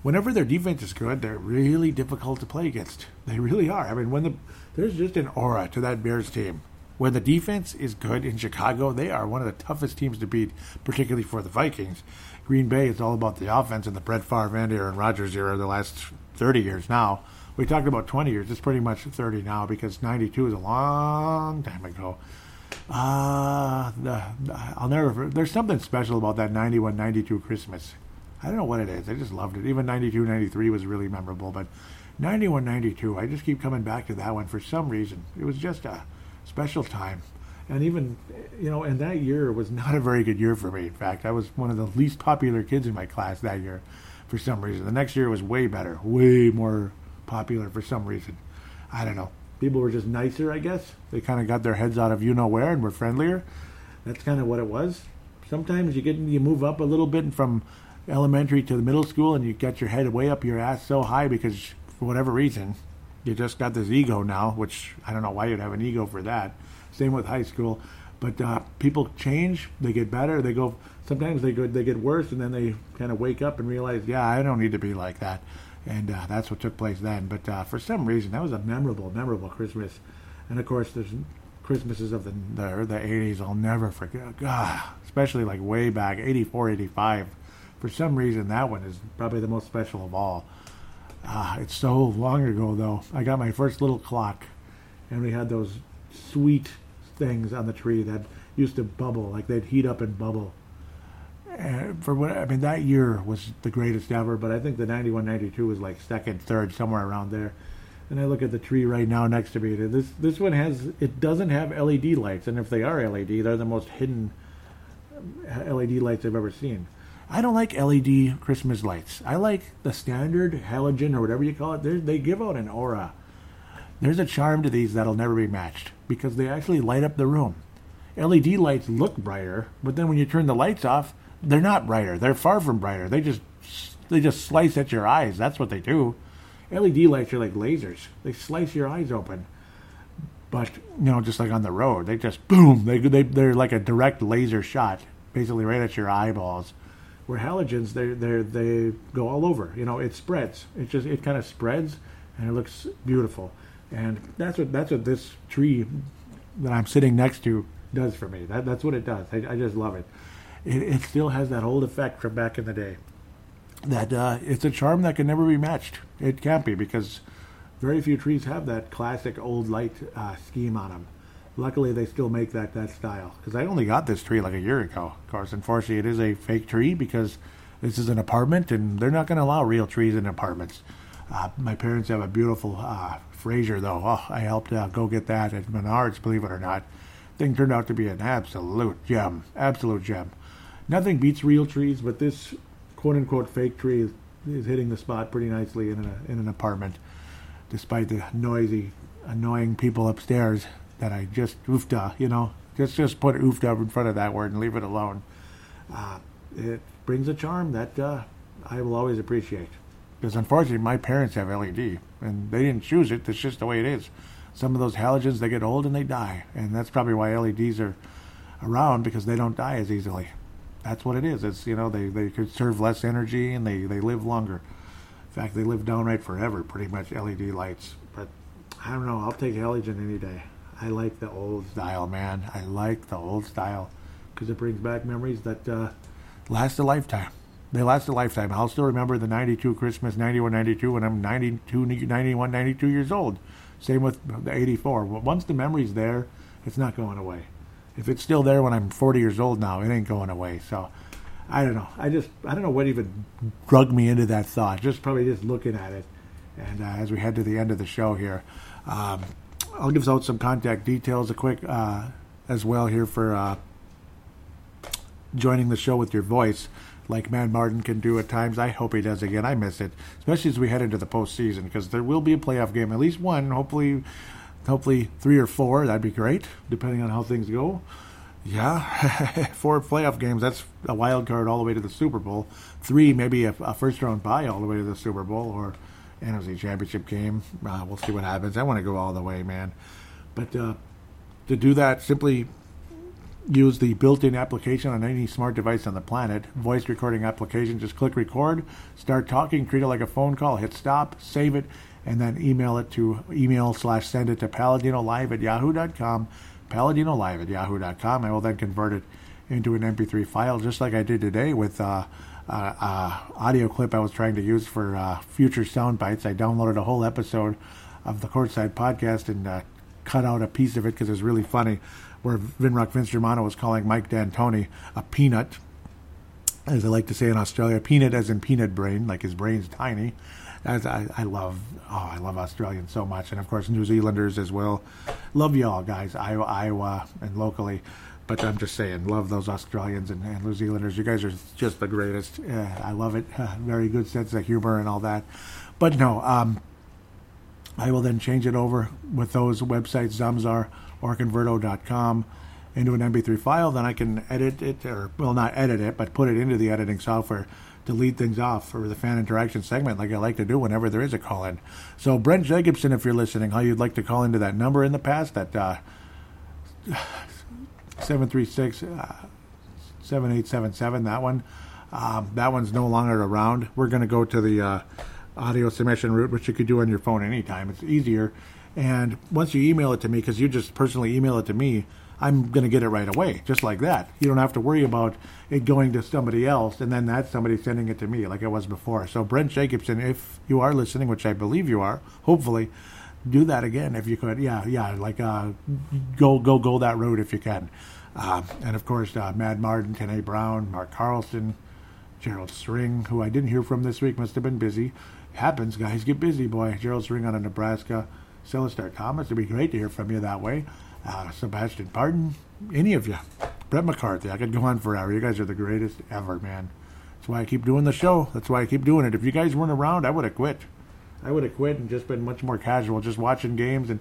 whenever their defense is good, they're really difficult to play against. They really are. I mean, when the there's just an aura to that Bears team. When the defense is good in Chicago, they are one of the toughest teams to beat, particularly for the Vikings. Green Bay is all about the offense and the Brett Favre and Aaron Rodgers era the last 30 years now. We talked about 20 years. It's pretty much 30 now because 92 is a long time ago. Uh, I'll never. There's something special about that 91 92 Christmas. I don't know what it is. I just loved it. Even 92 93 was really memorable, but 91 92, I just keep coming back to that one for some reason. It was just a special time. And even, you know, and that year was not a very good year for me. In fact, I was one of the least popular kids in my class that year for some reason. The next year was way better, way more popular for some reason. I don't know. People were just nicer, I guess. They kind of got their heads out of you know where and were friendlier. That's kind of what it was. Sometimes you get you move up a little bit from elementary to the middle school and you get your head way up your ass so high because for whatever reason you just got this ego now, which I don't know why you'd have an ego for that. Same with high school, but uh, people change, they get better, they go. Sometimes they go, they get worse, and then they kind of wake up and realize, yeah, I don't need to be like that, and uh, that's what took place then. But uh, for some reason, that was a memorable, memorable Christmas, and of course, there's Christmases of the the, the 80s I'll never forget. God, especially like way back, 84, 85. For some reason, that one is probably the most special of all. Ah, it's so long ago, though. I got my first little clock, and we had those sweet things on the tree that used to bubble, like they'd heat up and bubble. And for what I mean, that year was the greatest ever, but I think the 91 92 was like second, third, somewhere around there. And I look at the tree right now next to me. This this one has it doesn't have LED lights, and if they are LED, they're the most hidden uh, LED lights I've ever seen. I don't like LED Christmas lights. I like the standard halogen or whatever you call it. They're, they give out an aura. There's a charm to these that'll never be matched because they actually light up the room. LED lights look brighter, but then when you turn the lights off, they're not brighter. They're far from brighter. They just they just slice at your eyes. That's what they do. LED lights are like lasers. They slice your eyes open. But you know, just like on the road, they just boom. They they they're like a direct laser shot, basically right at your eyeballs. Where halogens, they they they go all over. You know, it spreads. It just it kind of spreads, and it looks beautiful. And that's what that's what this tree that I'm sitting next to does for me. That that's what it does. I, I just love it. It. It still has that old effect from back in the day. That uh, it's a charm that can never be matched. It can't be because very few trees have that classic old light uh, scheme on them. Luckily, they still make that that style. Because I only got this tree like a year ago. Of course, unfortunately, it is a fake tree because this is an apartment, and they're not going to allow real trees in apartments. Uh, my parents have a beautiful uh, Fraser, though. Oh, I helped uh, go get that at Menards, believe it or not. Thing turned out to be an absolute gem. Absolute gem. Nothing beats real trees, but this quote unquote fake tree is, is hitting the spot pretty nicely in, a, in an apartment, despite the noisy, annoying people upstairs that I just oofta, you know. Just just put oofta in front of that word and leave it alone. Uh, it brings a charm that uh, I will always appreciate. Because unfortunately, my parents have LED, and they didn't choose it. It's just the way it is. Some of those halogens, they get old and they die, and that's probably why LEDs are around because they don't die as easily. That's what it is. It's you know they they conserve less energy and they they live longer. In fact, they live downright forever, pretty much. LED lights, but I don't know. I'll take halogen any day. I like the old style, man. I like the old style because it brings back memories that uh, last a lifetime they last a lifetime. I'll still remember the 92 Christmas, 91, 92 when I'm 92, 91, 92 years old. Same with the 84. Once the memory's there, it's not going away. If it's still there when I'm 40 years old now, it ain't going away. So I don't know. I just, I don't know what even drug me into that thought. Just probably just looking at it. And uh, as we head to the end of the show here, um, I'll give out some contact details, a quick uh, as well here for uh, joining the show with your voice like Mad Martin can do at times. I hope he does again. I miss it, especially as we head into the postseason, because there will be a playoff game, at least one. Hopefully, hopefully three or four. That'd be great, depending on how things go. Yeah, four playoff games. That's a wild card all the way to the Super Bowl. Three, maybe a, a first round bye all the way to the Super Bowl or NFC Championship game. Uh, we'll see what happens. I want to go all the way, man. But uh, to do that, simply use the built-in application on any smart device on the planet. Voice recording application. Just click record, start talking, treat it like a phone call, hit stop, save it, and then email it to email slash send it to paladinolive at yahoo.com. Paladinolive at yahoo.com. I will then convert it into an MP3 file, just like I did today with uh, uh, uh, audio clip I was trying to use for uh, future sound bites. I downloaded a whole episode of the Courtside podcast and uh, cut out a piece of it because it was really funny where Vinrock Vince Germano was calling Mike D'Antoni a peanut, as I like to say in Australia, peanut as in peanut brain, like his brain's tiny. I, I love, oh, I love Australians so much, and of course New Zealanders as well. Love y'all guys, Iowa, Iowa, and locally. But I'm just saying, love those Australians and, and New Zealanders. You guys are just the greatest. I love it. Very good sense of humor and all that. But no, um, I will then change it over with those websites, Zamzar or converto.com into an MP3 file, then I can edit it, or well, not edit it, but put it into the editing software to lead things off for the fan interaction segment, like I like to do whenever there is a call in. So, Brent Jacobson, if you're listening, how you'd like to call into that number in the past, that uh, 736 uh, 7877, that one. Um, that one's no longer around. We're going to go to the uh, audio submission route, which you could do on your phone anytime. It's easier and once you email it to me, because you just personally email it to me, I'm going to get it right away, just like that. You don't have to worry about it going to somebody else and then that somebody sending it to me like it was before. So, Brent Jacobson, if you are listening, which I believe you are, hopefully, do that again if you could. Yeah, yeah, like uh, go go go that road if you can. Uh, and of course, uh, Mad Martin, Tene Brown, Mark Carlson, Gerald String, who I didn't hear from this week, must have been busy. Happens, guys, get busy, boy. Gerald String out of Nebraska. Celestar Thomas. It'd be great to hear from you that way. Uh, Sebastian Barton, any of you. Brett McCarthy. I could go on forever. You guys are the greatest ever, man. That's why I keep doing the show. That's why I keep doing it. If you guys weren't around, I would have quit. I would have quit and just been much more casual, just watching games and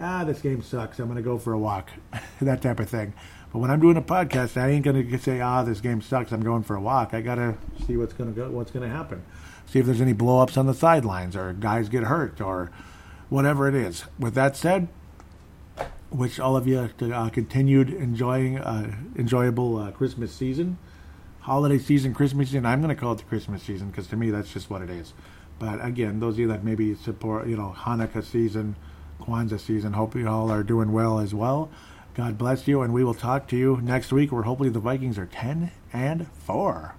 ah, this game sucks. I'm gonna go for a walk, that type of thing. But when I'm doing a podcast, I ain't gonna say ah, this game sucks. I'm going for a walk. I gotta see what's gonna go, what's gonna happen. See if there's any blowups on the sidelines or guys get hurt or whatever it is. With that said, wish all of you uh, continued enjoying uh, enjoyable uh, Christmas season, holiday season, Christmas season. I'm going to call it the Christmas season because to me that's just what it is. But again, those of you that maybe support, you know, Hanukkah season, Kwanzaa season, hope you all are doing well as well. God bless you, and we will talk to you next week where hopefully the Vikings are 10 and 4.